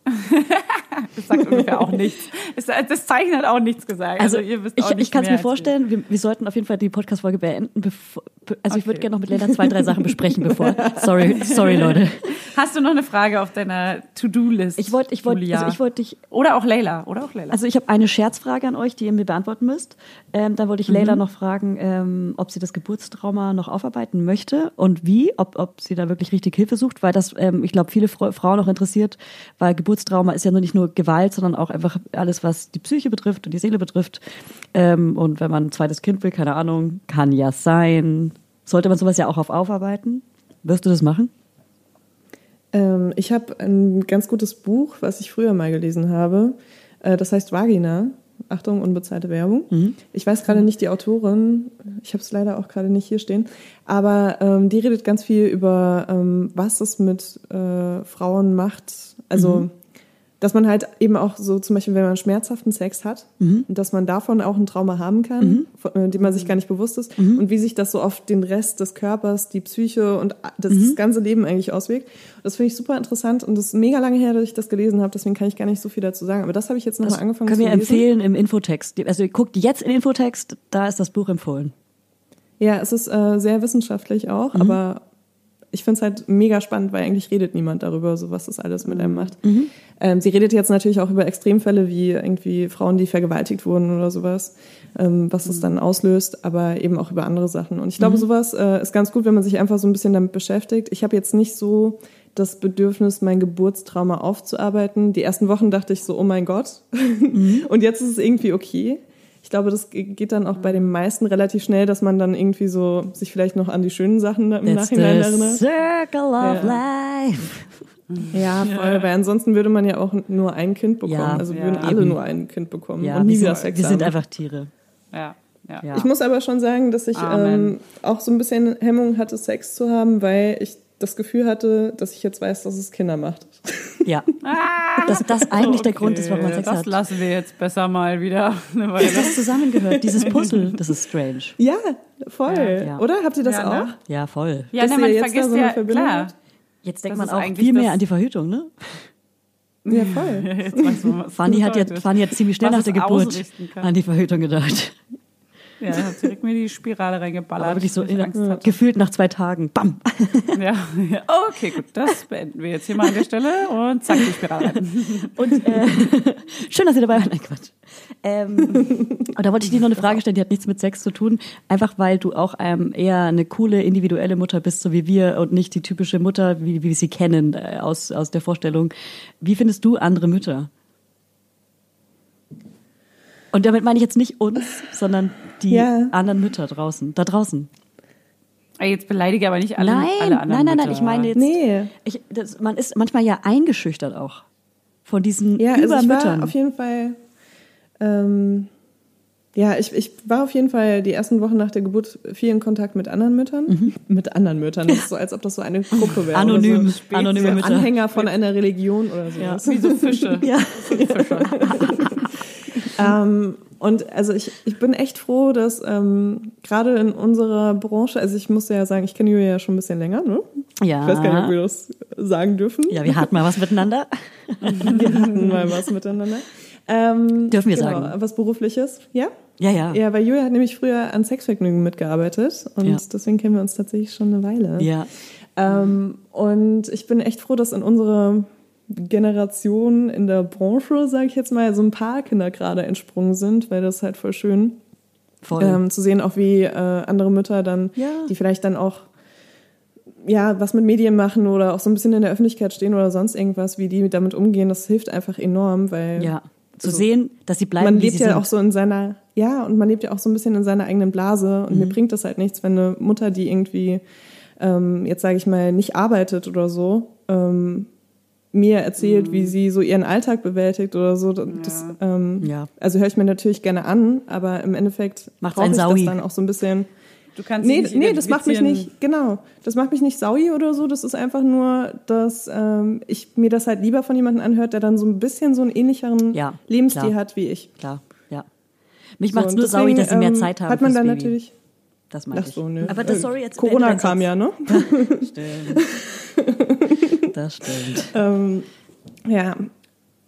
Das sagt ungefähr auch nichts. Das Zeichen hat auch nichts gesagt. Also, ihr wisst ich, auch nicht ich kann es mir vorstellen, wir, wir sollten auf jeden Fall die Podcast-Folge beenden. Bevor, be- also ich würde Okay. gerne noch mit Lena zwei, drei Sachen besprechen, bevor. Sorry, sorry, Leute. Hast du noch eine Frage auf deiner To-Do-List? Ich wollte, ich wollte, also ich wollte dich Oder auch Leila. Oder auch Leila. Also ich habe eine Scherzfrage an euch, die ihr mir beantworten müsst. Ähm, dann wollte ich Leila noch fragen, ähm, ob sie das Geburtstrauma noch aufarbeiten möchte und wie, ob, ob sie da wirklich richtig Hilfe sucht, weil das, ähm, ich glaube, viele Frau- Frauen noch interessiert, weil Geburtstrauma ist ja nur nicht nur Gewalt, sondern auch einfach alles, was die Psyche betrifft und die Seele betrifft. Ähm, und wenn man ein zweites Kind will, keine Ahnung, kann ja sein. Sollte man sowas ja auch auf aufarbeiten? Wirst du das machen? Ähm, ich habe ein ganz gutes Buch, was ich früher mal gelesen habe. Äh, das heißt Vagina. Achtung, unbezahlte Werbung. Ich weiß gerade nicht die Autorin, ich habe es leider auch gerade nicht hier stehen, aber ähm, die redet ganz viel über, ähm, was es mit äh, Frauen macht. Also, dass man halt eben auch so zum Beispiel, wenn man schmerzhaften Sex hat, dass man davon auch ein Trauma haben kann, von, äh, dem man sich gar nicht bewusst ist und wie sich das so auf den Rest des Körpers, die Psyche und a- das, das ganze Leben eigentlich auswirkt. Das finde ich super interessant und das ist mega lange her, dass ich das gelesen habe, deswegen kann ich gar nicht so viel dazu sagen. Aber das habe ich jetzt nochmal angefangen Können zu wir lesen. empfehlen im Infotext. Also ihr guckt jetzt in Infotext, da ist das Buch empfohlen. Ja, es ist äh, sehr wissenschaftlich auch, aber ich finde es halt mega spannend, weil eigentlich redet niemand darüber, so was das alles mit einem macht. Ähm, sie redet jetzt natürlich auch über Extremfälle wie irgendwie Frauen, die vergewaltigt wurden oder sowas, ähm, was es dann auslöst, aber eben auch über andere Sachen. Und ich glaube, sowas äh, ist ganz gut, wenn man sich einfach so ein bisschen damit beschäftigt. Ich habe jetzt nicht so das Bedürfnis, mein Geburtstrauma aufzuarbeiten. Die ersten Wochen dachte ich so, oh mein Gott. Und jetzt ist es irgendwie okay. Ich glaube, das ge- geht dann auch bei den meisten relativ schnell, dass man dann irgendwie so sich vielleicht noch an die schönen Sachen im That's Nachhinein the erinnert. circle of Ja. life. Ja, voll, weil ansonsten würde man ja auch nur ein Kind bekommen. Ja, also ja. würden alle Eben. nur ein Kind bekommen Ja, und nie wir wieder sind, Sex wir sind einfach Tiere. ja, ja. Ich muss aber schon sagen, dass ich ähm, auch so ein bisschen Hemmung hatte, Sex zu haben, weil ich das Gefühl hatte, dass ich jetzt weiß, dass es Kinder macht. Ja. Dass das eigentlich der Grund ist, warum man Okay, Sex das hat. lassen wir jetzt besser mal wieder eine Weile. Dass das zusammengehört, dieses Puzzle, das ist strange. Ja, voll. Ja. Oder? Habt ihr das Ja, ne? auch? Ja, voll. Ja, Dass ne, ihr man jetzt da vergisst so eine ja, Verbindung klar. Jetzt denkt Das man auch viel mehr das- an die Verhütung, ne? Ja, voll. Fanny das hat, jetzt, bedeutet. Fanny hat ziemlich schnell nach der Geburt an die Verhütung gedacht. Ja, hat direkt mir die Spirale reingeballert. Aber wirklich so in, Angst hatte. gefühlt nach zwei Tagen. Bam! Ja, ja. Okay, gut, das beenden wir jetzt hier mal an der Stelle und zack, die Spirale rein. Und äh, schön, dass ihr dabei wart. Nein, Quatsch. Ähm, und da wollte ich dir noch eine Frage stellen, die hat nichts mit Sex zu tun. Einfach weil du auch ähm, eher eine coole individuelle Mutter bist, so wie wir, und nicht die typische Mutter, wie, wie wir sie kennen äh, aus, aus der Vorstellung. Wie findest du andere Mütter? Und damit meine ich jetzt nicht uns, sondern die Ja. anderen Mütter draußen, da draußen. Jetzt beleidige aber nicht alle, nein, alle anderen nein, nein, nein, Mütter. ich meine jetzt, Nee. ich, das, man ist manchmal ja eingeschüchtert auch von diesen Ja, also ich Übermüttern. war auf jeden Fall, ähm, ja, ich, ich war auf jeden Fall die ersten Wochen nach der Geburt viel in Kontakt mit anderen Müttern. Mit anderen Müttern. Das ist so, als ob das so eine Gruppe wäre. Anonym, so. anonyme so Mütter. Anhänger von einer Religion oder so. Ja. Wie so Fische. Ja. Fische. Ähm, und also ich, ich bin echt froh, dass ähm, gerade in unserer Branche, also ich muss ja sagen, ich kenne Julia ja schon ein bisschen länger, ne? Ja. Ich weiß gar nicht, ob wir das sagen dürfen. Ja, wir hatten mal was miteinander. Wir hatten mal was miteinander. Ähm, Dürfen wir genau, sagen. Was Berufliches, ja? Ja, ja. Ja, weil Julia hat nämlich früher an Sexvergnügen mitgearbeitet und Ja. deswegen kennen wir uns tatsächlich schon eine Weile. Ja. Ähm, und ich bin echt froh, dass in unserer Generation in der Branche, sage ich jetzt mal, so ein paar Kinder gerade entsprungen sind, weil das ist halt voll schön Voll. ähm, zu sehen, auch wie äh, andere Mütter dann, Ja. die vielleicht dann auch ja, was mit Medien machen oder auch so ein bisschen in der Öffentlichkeit stehen oder sonst irgendwas, wie die damit umgehen, das hilft einfach enorm, weil ja. Zu also, sehen, dass sie bleiben, man lebt ja sind. auch so in seiner, ja, und man lebt ja auch so ein bisschen in seiner eigenen Blase und Mhm. mir bringt das halt nichts, wenn eine Mutter, die irgendwie, ähm, jetzt sage ich mal, nicht arbeitet oder so, ähm, mir erzählt, Mhm. wie sie so ihren Alltag bewältigt oder so. Das, ähm, Ja. Also höre ich mir natürlich gerne an, aber im Endeffekt brauche einen ich das Saui. dann auch so ein bisschen. Du kannst Nee, dich nee, das macht mich nicht, genau, das macht mich nicht saui oder so, das ist einfach nur, dass ähm, ich mir das halt lieber von jemandem anhört, der dann so ein bisschen so einen ähnlicheren Ja, Lebensstil klar. hat wie ich. Klar, ja. Mich So, macht's und nur sauer, deswegen, dass sie mehr ähm, Zeit haben Hat man fürs dann Baby. natürlich. Das meine Ach ich. so, ne. Aber das, sorry, jetzt Corona kam ja, ne? Stimmt. Das stimmt. ähm, ja.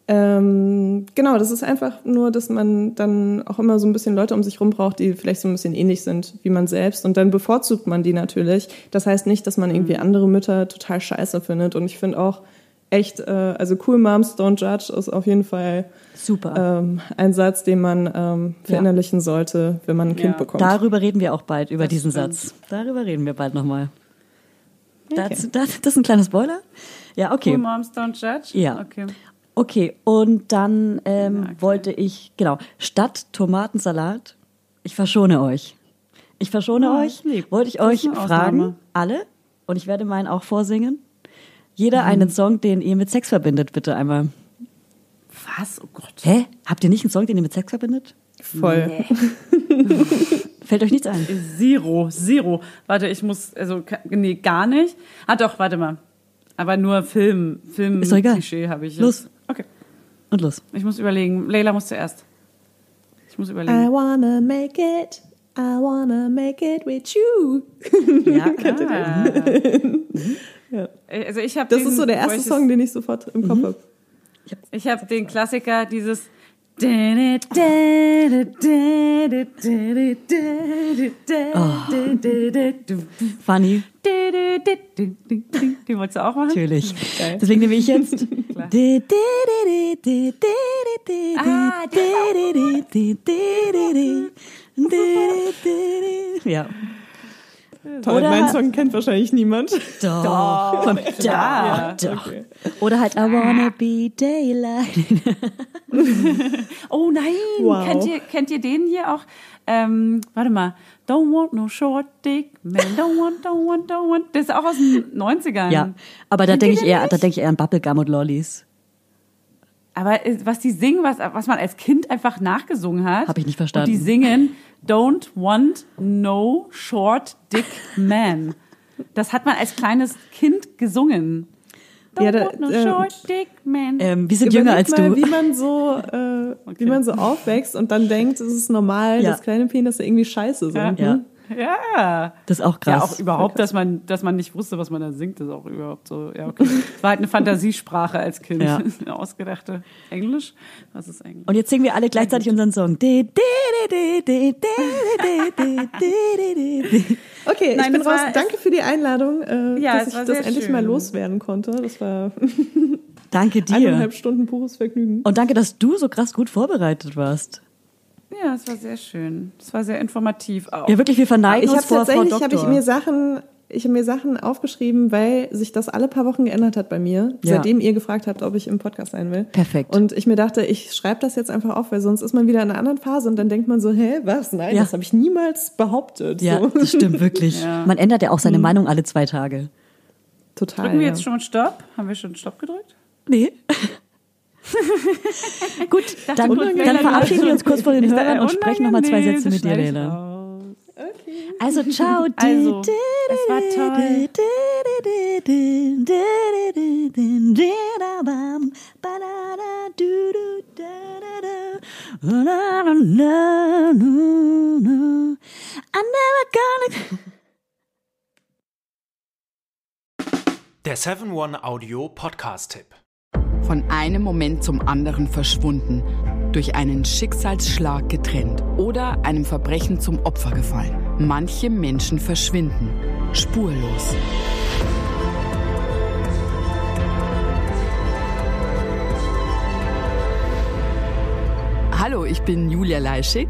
Ähm, genau, das ist einfach nur, dass man dann auch immer so ein bisschen Leute um sich rum braucht, die vielleicht so ein bisschen ähnlich sind wie man selbst. Und dann bevorzugt man die natürlich. Das heißt nicht, dass man irgendwie Mhm. andere Mütter total scheiße findet. Und ich finde auch echt, äh, also cool Moms don't judge ist auf jeden Fall Super. ähm, ein Satz, den man ähm, verinnerlichen sollte, wenn man ein Kind Ja. bekommt. Darüber reden wir auch bald, über Das diesen stimmt. Satz. Darüber reden wir bald nochmal. Okay. Das, das, das ist ein kleiner Spoiler. Ja, okay. Cool Moms Don't Judge? Ja. Okay. Okay, und dann ähm, okay. wollte ich, genau, statt Tomatensalat, ich verschone euch. Ich verschone Ah, euch, lieb. wollte ich euch fragen, Ausnahme. alle, und ich werde meinen auch vorsingen. Jeder Mhm. einen Song, den ihr mit Sex verbindet, bitte einmal. Was? Oh Gott. Hä? Habt ihr nicht einen Song, den ihr mit Sex verbindet? Voll. Fällt euch nichts ein? Zero, zero. Warte, ich muss, also, nee, gar nicht. Ah, doch, warte mal. Aber nur Film, Film, Ist doch egal. Klischee habe ich jetzt. Los. Okay. Und los. Ich muss überlegen. Leila muss zuerst. Ich muss I überlegen. wanna make it, I wanna make it with you. Ja, Ah. Also ich habe Das ist so der erste Song, den ich sofort im Kopf habe. Ich habe den Klassiker, dieses Funny, Die wolltest du auch machen? natürlich. Deswegen nehme ich jetzt. Ja. Toll, Oder- meinen Song kennt wahrscheinlich niemand. Doch. Komm, Ja, doch, doch. okay. Oder halt I wanna be daylight. Oh nein, Wow. kennt, ihr, kennt ihr den hier auch? Ähm, warte mal. Don't want no short dick man. Don't want, don't want, don't want. Das ist auch aus den 90ern. Ja, aber da denke ich eher, nicht? da denke ich eher an Bubblegum und Lollis. Aber äh, was die singen, was, was man als Kind einfach nachgesungen hat. Hab ich nicht verstanden. Und die singen Don't want no short dick man. Das hat man als kleines Kind gesungen. Don't Ja, da- want no äh, short dick man. Ähm, wir sind jünger als mal, du. wie man so, äh, wie man so aufwächst und dann denkt, es ist normal, Ja. dass kleine Penisse irgendwie scheiße sind. Ja. Ne? Ja. Das ist auch krass. Ja, auch überhaupt, dass man, dass man nicht wusste, was man da singt, ist auch überhaupt so. Ja, okay. War halt eine Fantasiesprache als Kind. Ja. eine ausgedachte Englisch. Was ist Englisch? Und jetzt singen wir alle gleichzeitig unseren Song. Okay, Nein, ich bin raus. Danke für die Einladung, äh, ja, dass ich das endlich schön. mal loswerden konnte. Das war Danke dir. Eineinhalb Stunden pures Vergnügen. Und danke, dass du so krass gut vorbereitet warst. Ja, es war sehr schön. Es war sehr informativ auch. Ja, wirklich, wir verneigen Ich uns habe vor Frau tatsächlich Doktor. habe ich mir Sachen, ich habe mir Sachen aufgeschrieben, weil sich das alle paar Wochen geändert hat bei mir, Ja. seitdem ihr gefragt habt, ob ich im Podcast sein will. Perfekt. Und ich mir dachte, ich schreibe das jetzt einfach auf, weil sonst ist man wieder in einer anderen Phase und dann denkt man so, hä, was? Nein, Ja. das habe ich niemals behauptet. ja, so. das stimmt wirklich. Ja. Man ändert ja auch seine Meinung alle zwei Tage. Total. Drücken wir ja. jetzt schon Stopp? Haben wir schon Stopp gedrückt? Nee. Gut, dann, dann verabschieden wir uns kurz vor den Hörern und sprechen nochmal zwei Sätze mit dir, ich Leila. raus. Also, ciao. Also, es war toll. Der 7-One Audio Podcast-Tipp. Von einem Moment zum anderen verschwunden, durch einen Schicksalsschlag getrennt oder einem Verbrechen zum Opfer gefallen. Manche Menschen verschwinden spurlos. Hallo, ich bin Julia Leischig